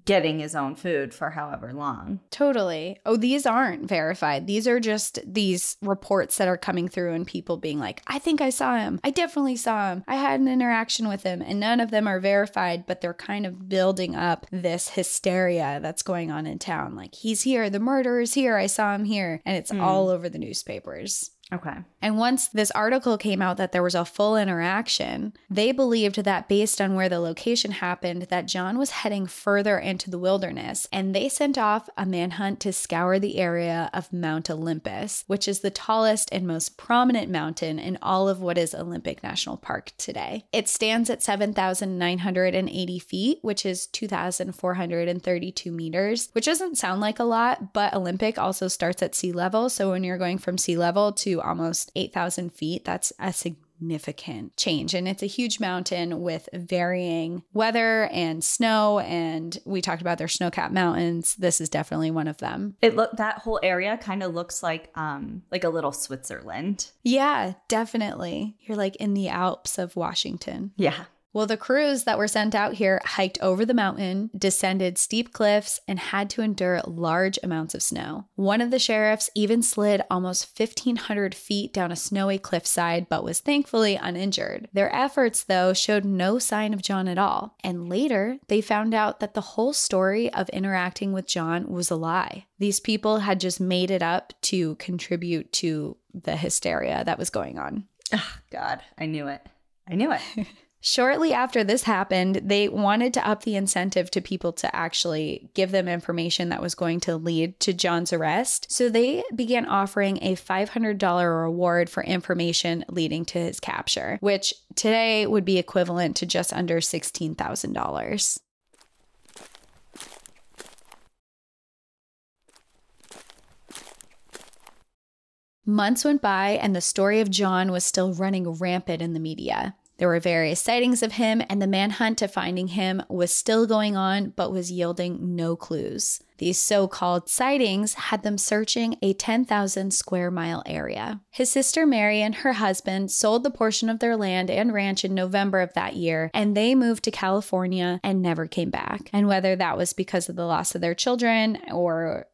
getting his own food for however long. Totally. Oh, these aren't verified. These are just these reports that are coming through and people being like, I think I saw him. I definitely saw him. I had an interaction with him. And none of them are verified, but they're kind of building up this hysteria that's going on in town. Like, he's here. The murderer's here. I saw him here. And it's Mm. all over the newspapers. Okay. And once this article came out that there was a full interaction, they believed that based on where the location happened, that John was heading further into the wilderness, and they sent off a manhunt to scour the area of Mount Olympus, which is the tallest and most prominent mountain in all of what is Olympic National Park today. It stands at 7,980 feet, which is 2,432 meters, which doesn't sound like a lot, but Olympic also starts at sea level. So when you're going from sea level to almost 8,000 feet, that's a significant change. And it's a huge mountain with varying weather and snow. And we talked about their snow capped mountains. This is definitely one of them. It look that whole area kind of looks like um like a little Switzerland. Yeah, definitely. You're like in the Alps of Washington. Yeah. Well, the crews that were sent out here hiked over the mountain, descended steep cliffs, and had to endure large amounts of snow. One of the sheriffs even slid almost 1,500 feet down a snowy cliffside, but was thankfully uninjured. Their efforts, though, showed no sign of John at all. And later, they found out that the whole story of interacting with John was a lie. These people had just made it up to contribute to the hysteria that was going on. Oh, God, I knew it. I knew it. Shortly after this happened, they wanted to up the incentive to people to actually give them information that was going to lead to John's arrest. So they began offering a $500 reward for information leading to his capture, which today would be equivalent to just under $16,000. Months went by, and the story of John was still running rampant in the media. There were various sightings of him, and the manhunt to finding him was still going on, but was yielding no clues. These so called sightings had them searching a 10,000 square mile area. His sister Mary and her husband sold the portion of their land and ranch in November of that year, and they moved to California and never came back. And whether that was because of the loss of their children or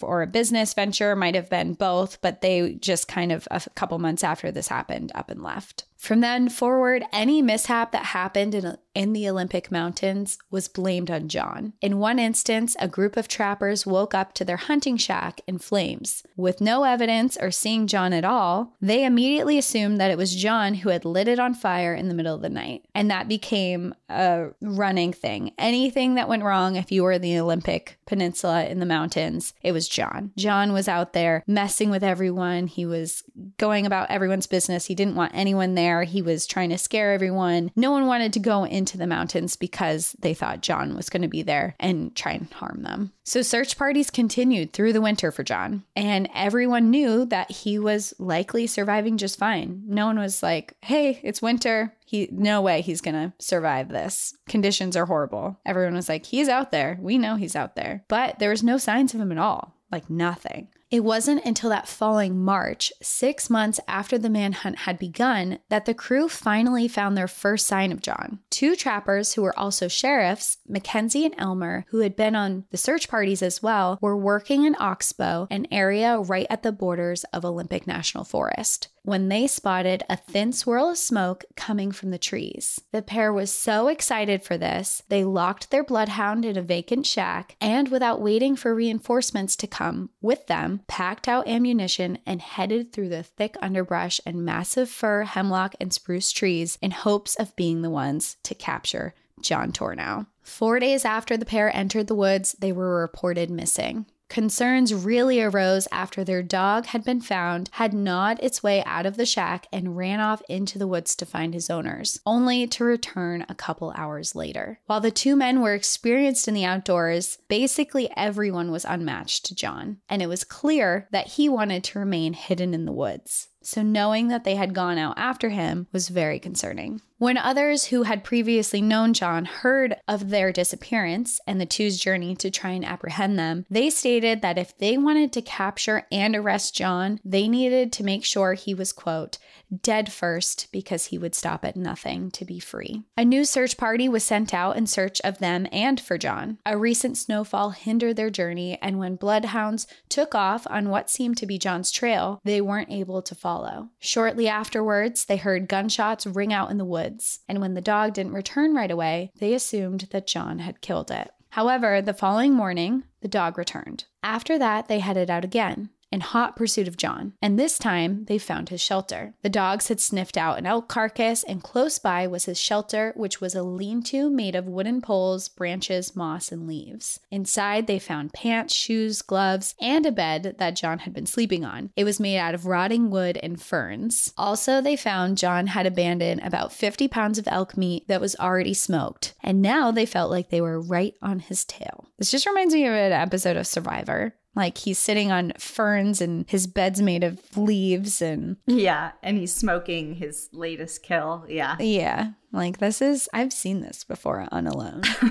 or a business venture might have been both, but they just kind of a couple months after this happened up and left. From then forward, any mishap that happened in, in the Olympic Mountains was blamed on John. In one instance, a group of trappers woke up to their hunting shack in flames. With no evidence or seeing John at all, they immediately assumed that it was John who had lit it on fire in the middle of the night. And that became a running thing. Anything that went wrong if you were in the Olympic Peninsula in the mountains, it was John. John was out there messing with everyone. He was going about everyone's business. He didn't want anyone there. He was trying to scare everyone. No one wanted to go into the mountains because they thought John was going to be there and try and harm them. So search parties continued through the winter for John, and everyone knew that he was likely surviving just fine. No one was like, "Hey, it's winter. He no way he's going to survive this. Conditions are horrible." Everyone was like, "He's out there. We know he's out there." But there was no signs of him at all. Like nothing. It wasn't until that following March, six months after the manhunt had begun, that the crew finally found their first sign of John. Two trappers who were also sheriffs, Mackenzie and Elmer, who had been on the search parties as well, were working in Oxbow, an area right at the borders of Olympic National Forest when they spotted a thin swirl of smoke coming from the trees. The pair was so excited for this, they locked their bloodhound in a vacant shack and, without waiting for reinforcements to come with them, packed out ammunition and headed through the thick underbrush and massive fir, hemlock, and spruce trees in hopes of being the ones to capture John Tornow. Four days after the pair entered the woods, they were reported missing. Concerns really arose after their dog had been found, had gnawed its way out of the shack, and ran off into the woods to find his owners, only to return a couple hours later. While the two men were experienced in the outdoors, basically everyone was unmatched to John, and it was clear that he wanted to remain hidden in the woods. So, knowing that they had gone out after him was very concerning. When others who had previously known John heard of their disappearance and the two's journey to try and apprehend them, they stated that if they wanted to capture and arrest John, they needed to make sure he was, quote, dead first because he would stop at nothing to be free. A new search party was sent out in search of them and for John. A recent snowfall hindered their journey, and when bloodhounds took off on what seemed to be John's trail, they weren't able to follow. Shortly afterwards, they heard gunshots ring out in the woods woods, and when the dog didn't return right away, they assumed that John had killed it. However, the following morning, the dog returned. After that, they headed out again. In hot pursuit of John, and this time they found his shelter. The dogs had sniffed out an elk carcass, and close by was his shelter, which was a lean to made of wooden poles, branches, moss, and leaves. Inside, they found pants, shoes, gloves, and a bed that John had been sleeping on. It was made out of rotting wood and ferns. Also, they found John had abandoned about 50 pounds of elk meat that was already smoked, and now they felt like they were right on his tail. This just reminds me of an episode of Survivor. Like he's sitting on ferns and his bed's made of leaves and Yeah, and he's smoking his latest kill. Yeah. yeah, like this is I've seen this before on Alone.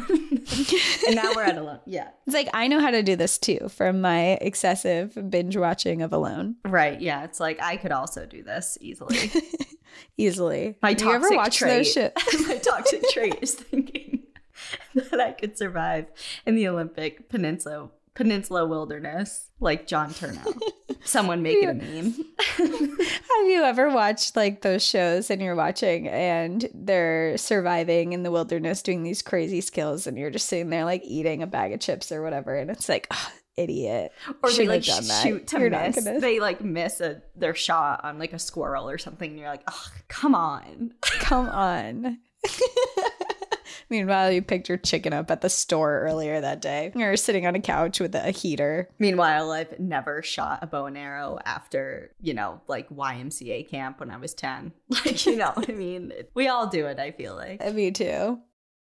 and now we're at alone. Yeah. It's like I know how to do this too from my excessive binge watching of Alone. Right. Yeah. It's like I could also do this easily. Easily. My Do you ever toxic watch trait. those shit? My toxic trait is thinking that I could survive in the Olympic Peninsula Peninsula wilderness like John Tornow. Someone make it a meme. Have you ever watched like those shows and you're watching and they're surviving in the wilderness doing these crazy skills and you're just sitting there like eating a bag of chips or whatever and it's like, "Ugh, idiot. or they Shouldn't like shoot to You're miss. gonna- They like miss a their shot on like a squirrel or something, and you're like, oh, come on. Come on. Meanwhile, you picked your chicken up at the store earlier that day. You're sitting on a couch with a heater. Meanwhile, I've never shot a bow and arrow after, you know, like YMCA camp when I was 10. Like, you know, I mean, we all do it, I feel like. Uh, me too.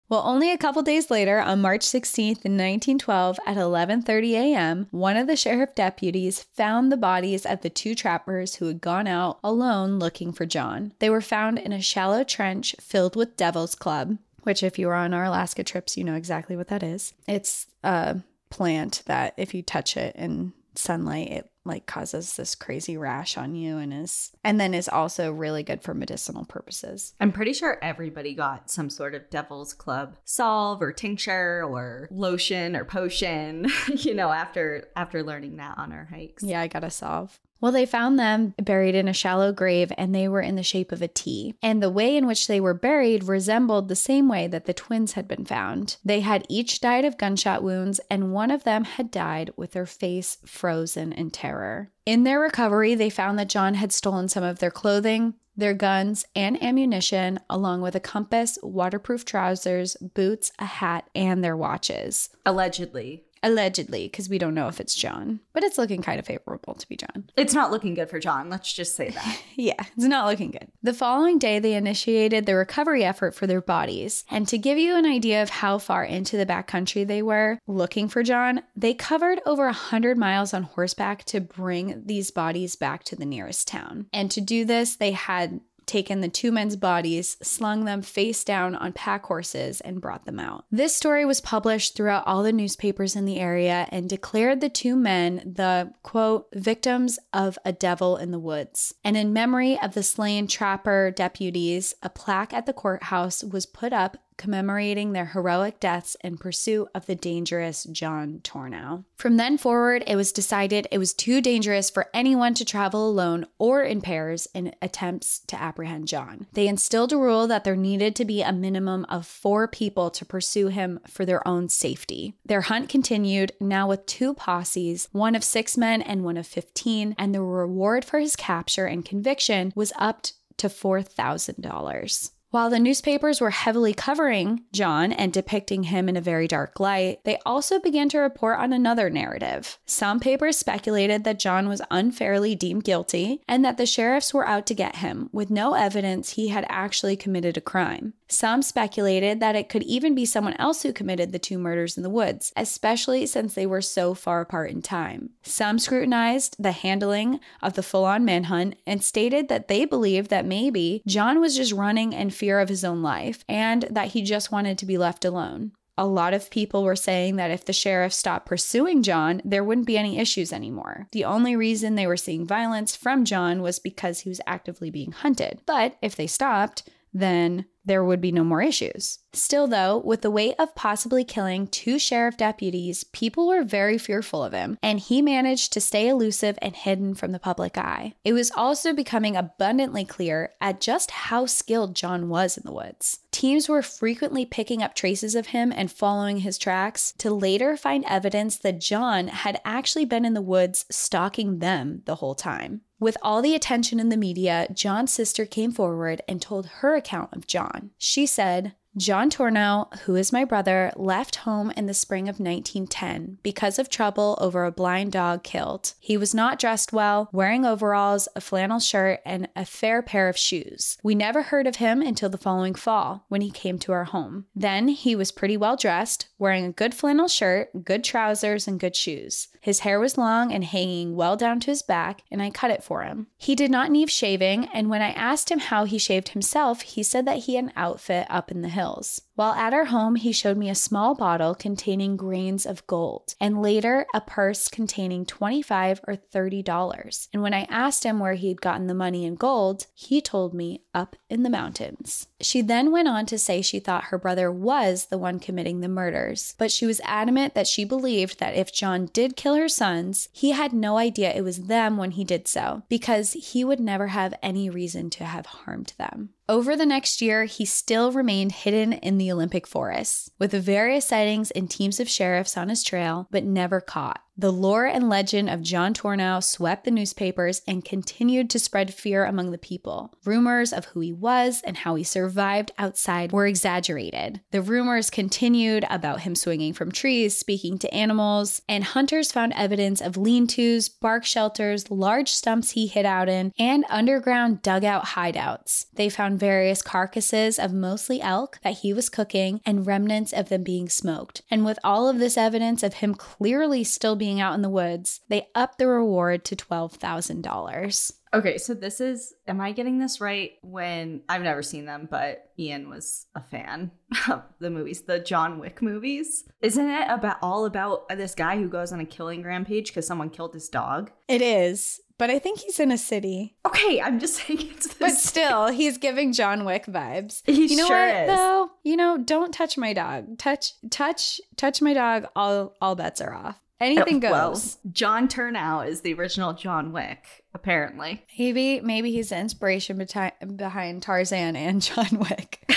Well, only a couple days later, on March 16th 1912 at 11:30 a.m., one of the sheriff deputies found the bodies of the two trappers who had gone out alone looking for John. They were found in a shallow trench filled with devil's club, which if you were on our Alaska trips, you know exactly what that is. It's a plant that if you touch it in sunlight, it like causes this crazy rash on you and is and then is also really good for medicinal purposes. I'm pretty sure everybody got some sort of Devil's Club salve or tincture or lotion or potion, you know, after after learning that on our hikes. Yeah, I got a solve. Well, they found them buried in a shallow grave and they were in the shape of a T. And the way in which they were buried resembled the same way that the twins had been found. They had each died of gunshot wounds, and one of them had died with their face frozen in terror. In their recovery, they found that John had stolen some of their clothing, their guns, and ammunition, along with a compass, waterproof trousers, boots, a hat, and their watches. Allegedly. Allegedly, because we don't know if it's John, but it's looking kind of favorable to be John. It's not looking good for John. Let's just say that. Yeah, it's not looking good. The following day, they initiated the recovery effort for their bodies. And to give you an idea of how far into the backcountry they were looking for John, they covered over a 100 miles on horseback to bring these bodies back to the nearest town. And to do this, they had taken the two men's bodies, slung them face down on pack horses, and brought them out. This story was published throughout all the newspapers in the area and declared the two men the quote, victims of a devil in the woods. And in memory of the slain trapper deputies, a plaque at the courthouse was put up commemorating their heroic deaths in pursuit of the dangerous John Tornow. From then forward, it was decided it was too dangerous for anyone to travel alone or in pairs in attempts to apprehend John. They instilled a rule that there needed to be a minimum of four people to pursue him for their own safety. Their hunt continued, now with two posses, one of six men and one of 15, and the reward for his capture and conviction was upped to $4,000. While the newspapers were heavily covering John and depicting him in a very dark light, they also began to report on another narrative. Some papers speculated that John was unfairly deemed guilty and that the sheriffs were out to get him, with no evidence he had actually committed a crime. Some speculated that it could even be someone else who committed the two murders in the woods, especially since they were so far apart in time. Some scrutinized the handling of the full on manhunt and stated that they believed that maybe John was just running in fear of his own life and that he just wanted to be left alone. A lot of people were saying that if the sheriff stopped pursuing John, there wouldn't be any issues anymore. The only reason they were seeing violence from John was because he was actively being hunted. But if they stopped, then there would be no more issues. Still, though, with the weight of possibly killing two sheriff deputies, people were very fearful of him, and he managed to stay elusive and hidden from the public eye. It was also becoming abundantly clear at just how skilled John was in the woods. Teams were frequently picking up traces of him and following his tracks to later find evidence that John had actually been in the woods stalking them the whole time. With all the attention in the media, John's sister came forward and told her account of John. She said, John Tornow, who is my brother, left home in the spring of 1910 because of trouble over a blind dog killed. He was not dressed well, wearing overalls, a flannel shirt, and a fair pair of shoes. We never heard of him until the following fall when he came to our home. Then he was pretty well dressed, wearing a good flannel shirt, good trousers, and good shoes. His hair was long and hanging well down to his back, and I cut it for him. He did not need shaving, and when I asked him how he shaved himself, he said that he had an outfit up in the hills. While at our home, he showed me a small bottle containing grains of gold, and later a purse containing 25 or $30. And when I asked him where he had gotten the money in gold, he told me up in the mountains. She then went on to say she thought her brother was the one committing the murders, but she was adamant that she believed that if John did kill her sons, he had no idea it was them when he did so, because he would never have any reason to have harmed them. Over the next year, he still remained hidden in the Olympic forests, with various sightings and teams of sheriffs on his trail, but never caught. The lore and legend of John Tornow swept the newspapers and continued to spread fear among the people. Rumors of who he was and how he survived outside were exaggerated. The rumors continued about him swinging from trees, speaking to animals, and hunters found evidence of lean tos, bark shelters, large stumps he hid out in, and underground dugout hideouts. They found various carcasses of mostly elk that he was cooking and remnants of them being smoked. And with all of this evidence of him clearly still being being out in the woods, they upped the reward to $12,000. Okay, so this is, am I getting this right? When I've never seen them, but Ian was a fan of the movies, the John Wick movies. Isn't it about all about this guy who goes on a killing rampage because someone killed his dog? It is, but I think he's in a city. Okay, I'm just saying it's this But still, he's giving John Wick vibes. He you know sure what is. though? You know, don't touch my dog. Touch touch touch my dog, all all bets are off. Anything goes. Well, John Tornow is the original John Wick, apparently. Maybe maybe he's the inspiration beti- behind Tarzan and John Wick.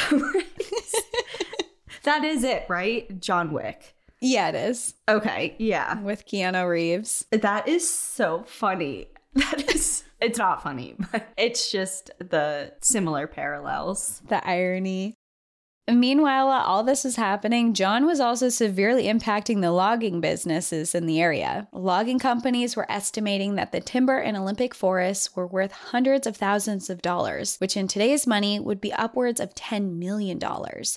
that is it, right? John Wick. yeah, it is. Okay, yeah. With Keanu Reeves. That is so funny. That is it's not funny, but it's just the similar parallels. The irony. Meanwhile, while all this was happening, John was also severely impacting the logging businesses in the area. Logging companies were estimating that the timber in Olympic forests were worth hundreds of thousands of dollars, which in today's money would be upwards of $10 million.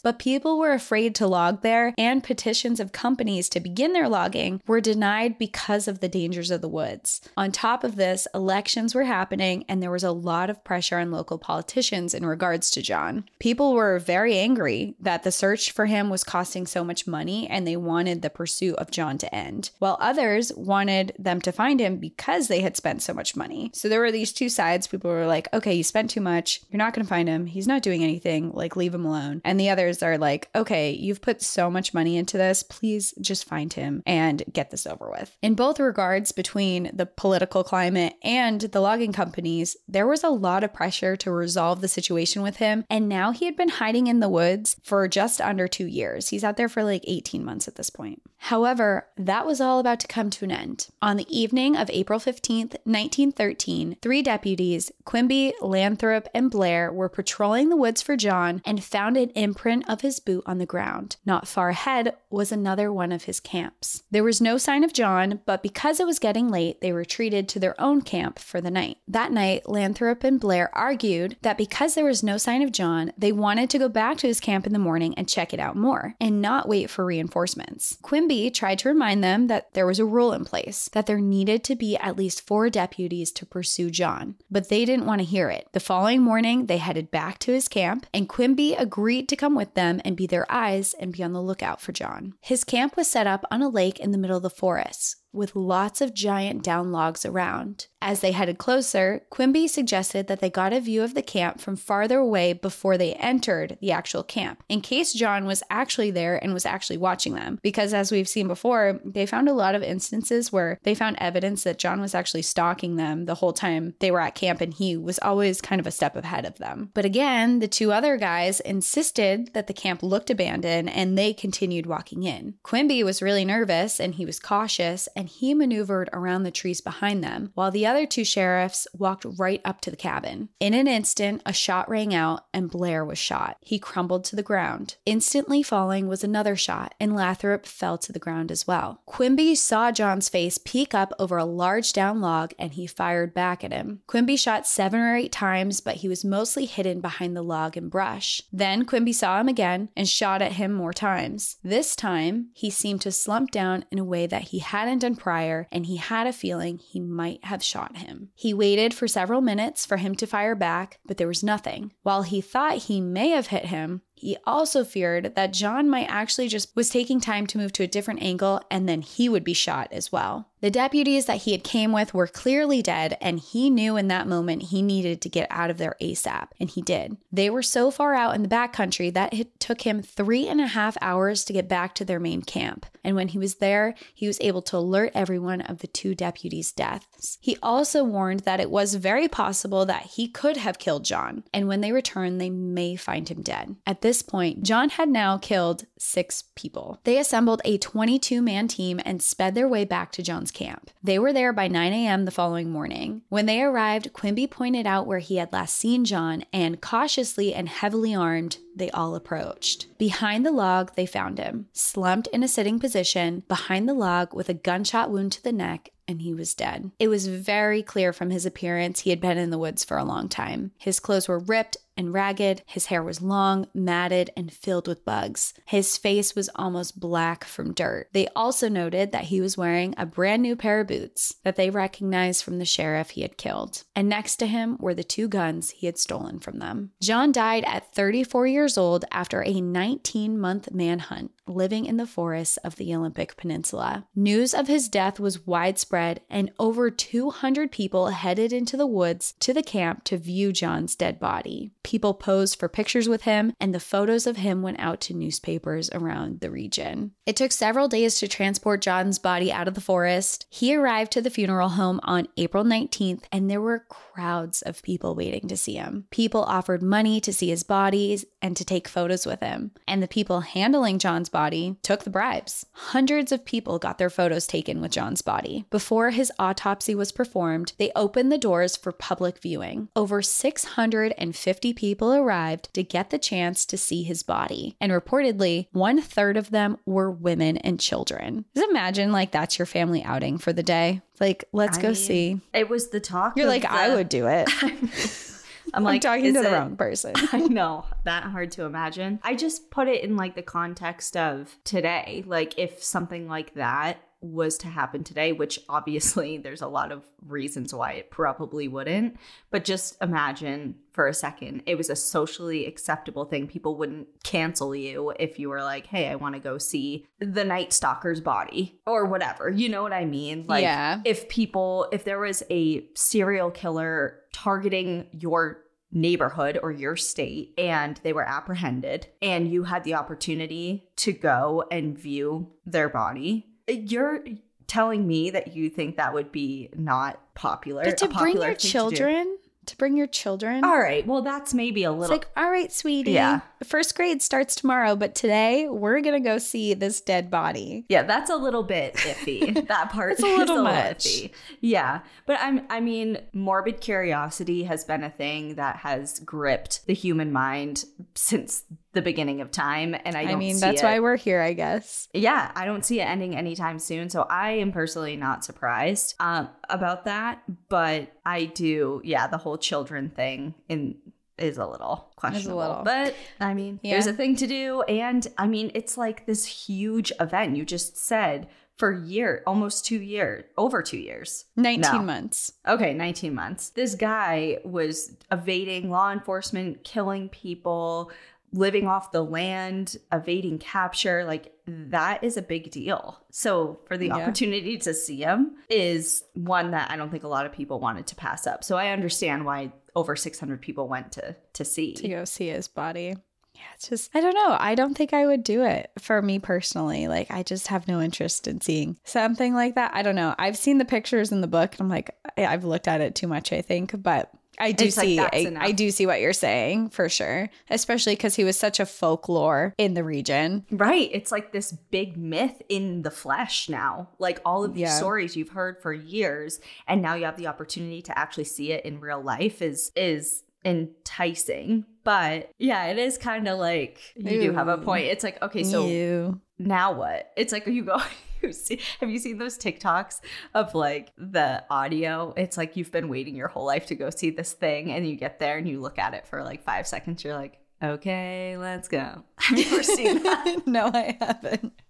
But people were afraid to log there, and petitions of companies to begin their logging were denied because of the dangers of the woods. On top of this, elections were happening, and there was a lot of pressure on local politicians in regards to John. People were very angry that the search for him was costing so much money and they wanted the pursuit of John to end, while others wanted them to find him because they had spent so much money. So there were these two sides. People were like, okay, you spent too much. You're not going to find him. He's not doing anything. Like, leave him alone. And the others are like, okay, you've put so much money into this. Please just find him and get this over with. In both regards, between the political climate and the logging companies, there was a lot of pressure to resolve the situation with him. And now he had been hiding in the woods for just under two years. He's out there for like 18 months at this point. However, that was all about to come to an end. On the evening of April 15th, 1913, three deputies, Quimby, Lathrop, and Blair, were patrolling the woods for John and found an imprint of his boot on the ground. Not far ahead was another one of his camps. There was no sign of John, but because it was getting late, they retreated to their own camp for the night. That night, Lathrop and Blair argued that because there was no sign of John, they wanted to go back to his camp in the morning and check it out more and not wait for reinforcements. Quimby tried to remind them that there was a rule in place, that there needed to be at least four deputies to pursue John, but they didn't want to hear it. The following morning, they headed back to his camp, and Quimby agreed to come with them and be their eyes and be on the lookout for John. His camp was set up on a lake in the middle of the forest. With lots of giant down logs around. As they headed closer, Quimby suggested that they got a view of the camp from farther away before they entered the actual camp, in case John was actually there and was actually watching them. Because as we've seen before, they found a lot of instances where they found evidence that John was actually stalking them the whole time they were at camp and he was always kind of a step ahead of them. But again, the two other guys insisted that the camp looked abandoned and they continued walking in. Quimby was really nervous and he was cautious and he maneuvered around the trees behind them while the other two sheriffs walked right up to the cabin. In an instant, a shot rang out and Blair was shot. He crumbled to the ground. Instantly falling was another shot, and Lathrop fell to the ground as well. Quimby saw John's face peek up over a large down log and he fired back at him. Quimby shot seven or eight times, but he was mostly hidden behind the log and brush. Then Quimby saw him again and shot at him more times. This time, he seemed to slump down in a way that he hadn't done prior, and he had a feeling he might have shot shot him. He waited for several minutes for him to fire back, but there was nothing. While he thought he may have hit him, he also feared that John might actually just was taking time to move to a different angle and then he would be shot as well. The deputies that he had came with were clearly dead and he knew in that moment he needed to get out of there ASAP and he did. They were so far out in the backcountry that it took him three and a half hours to get back to their main camp. And when he was there, he was able to alert everyone of the two deputies' deaths. He also warned that it was very possible that he could have killed John and when they return, they may find him dead. At this point, John had now killed six people. They assembled a 22 man team and sped their way back to John's camp. They were there by 9 a.m. the following morning. When they arrived, Quimby pointed out where he had last seen John, and cautiously and heavily armed, they all approached. Behind the log, they found him, slumped in a sitting position behind the log with a gunshot wound to the neck and he was dead. It was very clear from his appearance he had been in the woods for a long time. His clothes were ripped and ragged. His hair was long, matted, and filled with bugs. His face was almost black from dirt. They also noted that he was wearing a brand new pair of boots that they recognized from the sheriff he had killed. And next to him were the two guns he had stolen from them. John died at 34 years old after a 19 month manhunt living in the forests of the Olympic Peninsula. News of his death was widespread, and over 200 people headed into the woods to the camp to view John's dead body. People posed for pictures with him, and the photos of him went out to newspapers around the region. It took several days to transport John's body out of the forest. He arrived to the funeral home on April 19th, and there were crowds of people waiting to see him. People offered money to see his bodies and to take photos with him, and the people handling John's body took the bribes. Hundreds of people got their photos taken with John's body. Before his autopsy was performed, they opened the doors for public viewing. Over 650 people arrived to get the chance to see his body. And reportedly, one third of them were women and children. Just imagine like that's your family outing for the day. Like, let's I go mean, see. It was the talk. You're like, the- I would do it. I'm I'm like talking to the it- wrong person. I know that hard to imagine. I just put it in like the context of today. Like if something like that was to happen today, which obviously there's a lot of reasons why it probably wouldn't, but just imagine for a second it was a socially acceptable thing. People wouldn't cancel you if you were like, "Hey, I want to go see the Night Stalker's body" or whatever. You know what I mean? Like Yeah. if people if there was a serial killer targeting your neighborhood or your state and they were apprehended and you had the opportunity to go and view their body you're telling me that you think that would be not popular But to a bring your thing to children, to, bring your children. all right well that's maybe a little. It's like, all right, sweetie. Yeah. First grade starts tomorrow, but today we're going to go see this dead body. Yeah, that's a little bit iffy. That part It's a little much. iffy. Yeah, but I'm I mean, morbid curiosity has been a thing that has gripped the human mind since the beginning of time, and I I, mean, that's it- why we're here, I guess. yeah, I don't see it ending anytime soon. So I am personally not surprised um, about that, but I do. Yeah, the whole children thing in is a little questionable. little. But I mean, Yeah. there's a thing to do, and I mean, it's like this huge event. You just said for year, almost two years, over two years. 19 No. months. Okay, 19 months. This guy was evading law enforcement, killing people, living off the land, evading capture, like that is a big deal. So for the Yeah. opportunity to see him is one that I don't think a lot of people wanted to pass up. So I understand why over 600 people went to to see. to go see his body. Yeah, it's just, I don't know. I don't think I would do it for me personally. Like, I just have no interest in seeing something like that. I don't know. I've seen the pictures in the book and I'm like, I've looked at it too much, I think, but. I do It's see, that's I. I do see what you're saying for sure, especially because he was such a folklore in the region. Right. It's like this big myth in the flesh now. Like all of these Yeah. stories you've heard for years and now you have the opportunity to actually see it in real life is is enticing. But yeah, it is kind of like you do have a point. It's like, okay, so Ew. now what? It's like are you go have you seen those TikToks of like the audio? It's like you've been waiting your whole life to go see this thing and you get there and you look at it for like 5 seconds you're like, "Okay, let's go." Have you ever seen that? no, I haven't.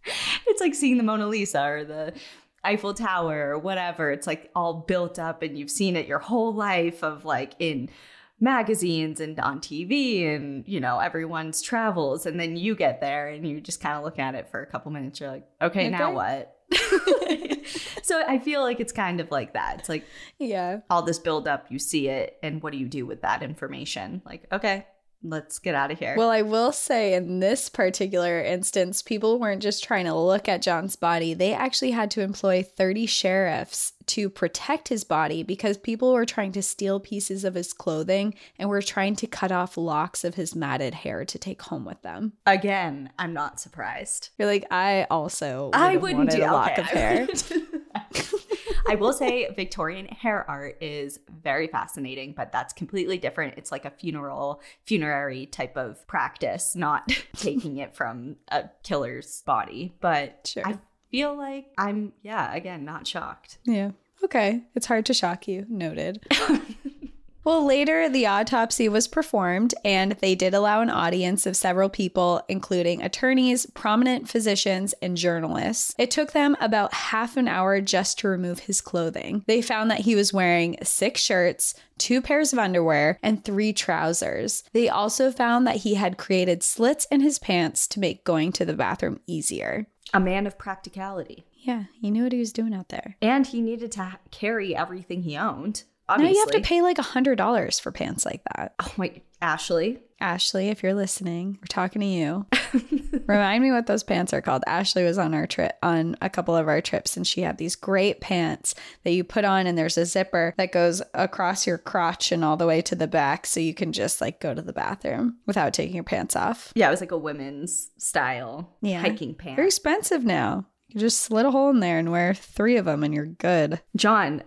it's like seeing the Mona Lisa or the Eiffel Tower or whatever. It's like all built up and you've seen it your whole life of like in magazines and on TV and you know everyone's travels. And then you get there and you just kind of look at it for a couple minutes. You're like okay, now what? So I feel like it's kind of like that. It's like Yeah. all this build up you see it and what do you do with that information? Like okay let's get out of here Well, I will say in this particular instance, people weren't just trying to look at John's body. They actually had to employ 30 sheriffs to protect his body because people were trying to steal pieces of his clothing and were trying to cut off locks of his matted hair to take home with them. again I'm not surprised You're like, I also I wouldn't do a lock okay, of hair. I will say Victorian hair art is very fascinating, but that's completely different. It's like a funeral, funerary type of practice, not taking it from a killer's body. But Sure. I feel like I'm, yeah, again, not shocked. Yeah. Okay. It's hard to shock you. Noted. well, later the autopsy was performed and they did allow an audience of several people, including attorneys, prominent physicians, and journalists. It took them about half an hour just to remove his clothing. They found that he was wearing six shirts, two pairs of underwear, and three trousers. They also found that he had created slits in his pants to make going to the bathroom easier. A man of practicality. Yeah, he knew what he was doing out there. And he needed to ha- carry everything he owned. Now you have to pay like a hundred dollars for pants like that. Oh my, Ashley. Ashley, if you're listening, we're talking to you. Remind me what those pants are called. Ashley was on our trip on a couple of our trips and she had these great pants that you put on and there's a zipper that goes across your crotch and all the way to the back so you can just like go to the bathroom without taking your pants off. Yeah, it was like a women's style Yeah. hiking pants. Very expensive now. You just slit a hole in there and wear three of them and you're good. John,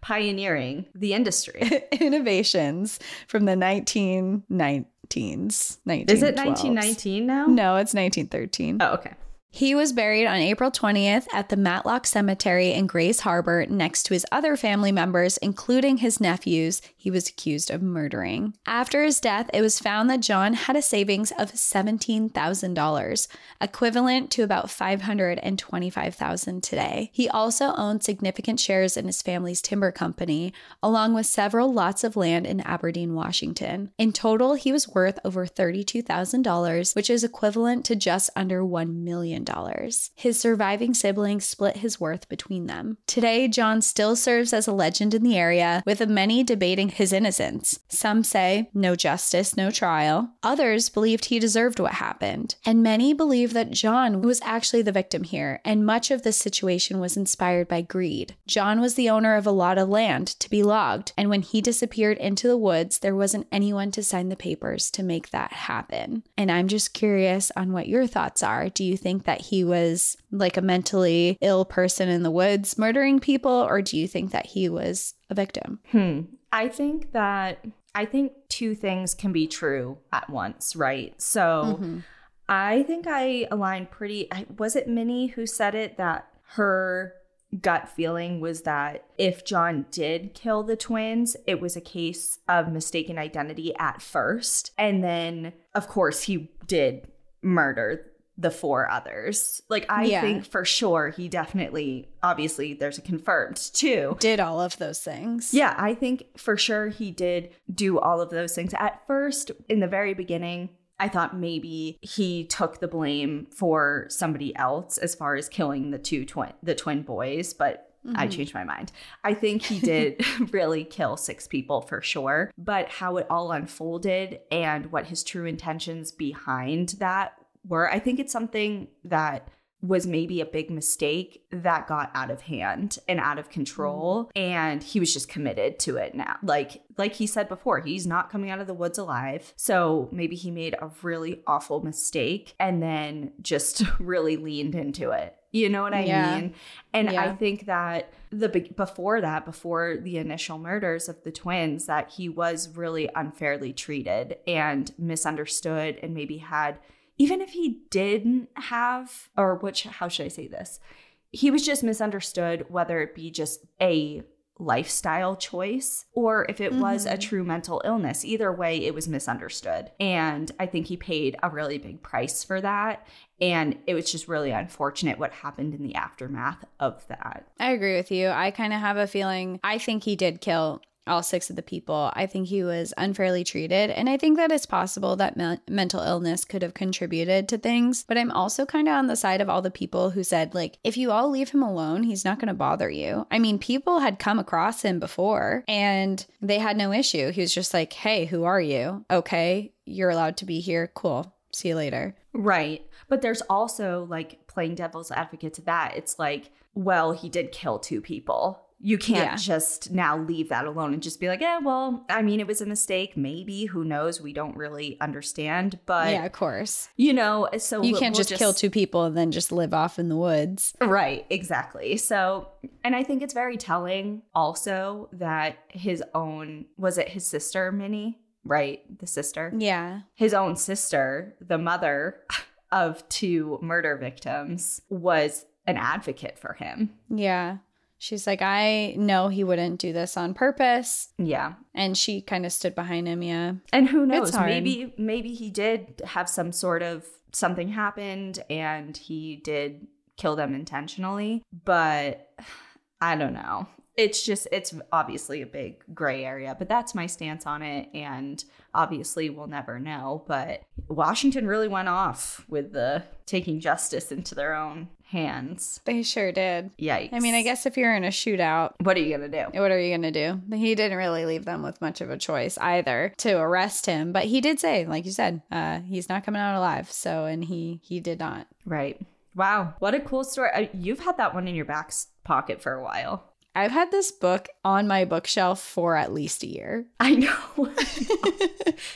pioneering the industry. Innovations from the 1919s. 1912s. Is it 1919 now? No, it's 1913. Oh, okay. He was buried on April 20th at the Matlock Cemetery in Grays Harbor next to his other family members, including his nephews he was accused of murdering. After his death, it was found that John had a savings of $17,000, equivalent to about 525,000 today. He also owned significant shares in his family's timber company, along with several lots of land in Aberdeen, Washington. In total, he was worth over $32,000, which is equivalent to just under $1 million. His surviving siblings split his worth between them. Today, John still serves as a legend in the area, with many debating his innocence. Some say, no justice, no trial. Others believed he deserved what happened. And many believe that John was actually the victim here, and much of this situation was inspired by greed. John was the owner of a lot of land to be logged, and when he disappeared into the woods, there wasn't anyone to sign the papers to make that happen. And I'm just curious on what your thoughts are. Do you think that he was like a mentally ill person in the woods murdering people, or do you think that he was a victim? Hmm. I think that I think two things can be true at once, right? So Mm-hmm. I think I aligned pretty. I, was it Minnie who said it that her gut feeling was that if John did kill the twins, it was a case of mistaken identity at first. And then, of course, he did murder the four others. Like, I Yeah. think for sure he definitely, obviously, there's a confirmed too. Did all of those things. Yeah, I think for sure he did do all of those things. At first, in the very beginning, I thought maybe he took the blame for somebody else as far as killing the two twin the twin boys, but Mm-hmm. I changed my mind. I think he did really kill six people for sure, but how it all unfolded and what his true intentions behind that were, I think it's something that was maybe a big mistake that got out of hand and out of control mm. and he was just committed to it now like like he said before he's not coming out of the woods alive so maybe he made a really awful mistake and then just really leaned into it you know what I yeah. mean? And yeah. I think that the before that, before the initial murders of the twins, that he was really unfairly treated and misunderstood and maybe had even if he didn't have, or which, how should I say this? He was just misunderstood, whether it be just a lifestyle choice or if it mm-hmm. was a mm-hmm. true mental illness. Either way, it was misunderstood. And I think he paid a really big price for that. And it was just really unfortunate what happened in the aftermath of that. I agree with you. I kind of have a feeling, I think he did kill all six of the people. I think he was unfairly treated. And I think that it's possible that me- mental illness could have contributed to things. But I'm also kind of on the side of all the people who said, like, if you all leave him alone, he's not going to bother you. I mean, people had come across him before and they had no issue. He was just like, hey, who are you? Okay, you're allowed to be here. Cool. See you later. Right. But there's also like playing devil's advocate to that. It's like, well, he did kill two people you can't yeah. just now leave that alone and just be like, yeah, well, I mean, it was a mistake. Maybe, who knows? We don't really understand. But yeah, of course. You know, so you can't we'll just, just kill two people and then just live off in the woods. Right, exactly. So, and I think it's very telling also that his own, was it his sister, Minnie? Right, the sister? Yeah. His own sister, the mother of two murder victims, was an advocate for him. Yeah. She's like, I know he wouldn't do this on purpose. Yeah. And she kind of stood behind him, yeah. And who knows? Maybe maybe he did have some sort of something happened and he did kill them intentionally, but I don't know. It's just it's obviously a big gray area, but that's my stance on it and obviously we'll never know, but Washington really went off with the taking justice into their own hands. They sure did. Yikes. I mean, I guess if you're in a shootout, what are you going to do? What are you going to do? He didn't really leave them with much of a choice either to arrest him, but he did say, like you said, uh, he's not coming out alive. So, and he he did not. Right. Wow, what a cool story. You've had that one in your back pocket for a while. I've had this book on my bookshelf for at least a year. I know.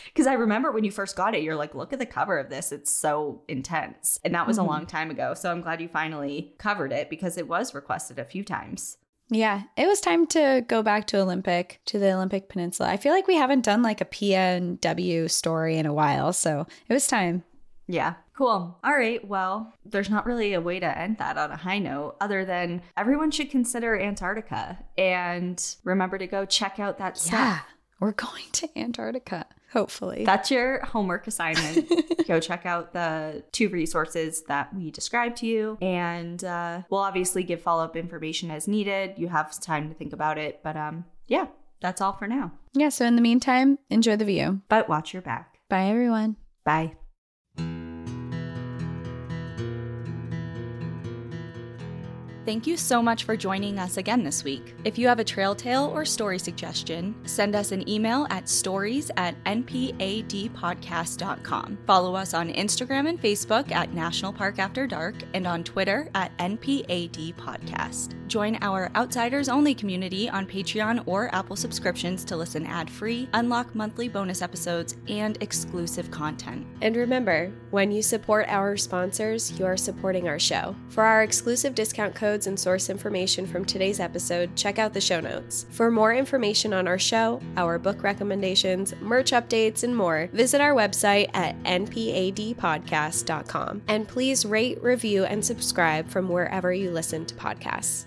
Because I remember when you first got it, you're like, look at the cover of this. It's so intense. And that was mm-hmm. a long time ago. So I'm glad you finally covered it because it was requested a few times. Yeah, it was time to go back to Olympic, to the Olympic Peninsula. I feel like we haven't done like a PNW story in a while. So it was time. Yeah. Cool. All right. Well, there's not really a way to end that on a high note other than everyone should consider Antarctica and remember to go check out that stuff. Yeah. We're going to Antarctica, hopefully. That's your homework assignment. go check out the two resources that we described to you. And uh, we'll obviously give follow up information as needed. You have time to think about it. But um, yeah, that's all for now. Yeah. So in the meantime, enjoy the view. But watch your back. Bye, everyone. Bye. Thank you so much for joining us again this week. If you have a trail tale or story suggestion, send us an email at stories at npadpodcast.com. Follow us on Instagram and Facebook at National Park After Dark and on Twitter at NPAD Podcast. Join our Outsiders Only community on Patreon or Apple subscriptions to listen ad free, unlock monthly bonus episodes, and exclusive content. And remember, when you support our sponsors, you are supporting our show. For our exclusive discount code, codes and source information from today's episode, check out the show notes. For more information on our show, our book recommendations, merch updates, and more, visit our website at npadpodcast.com. And please rate, review, and subscribe from wherever you listen to podcasts.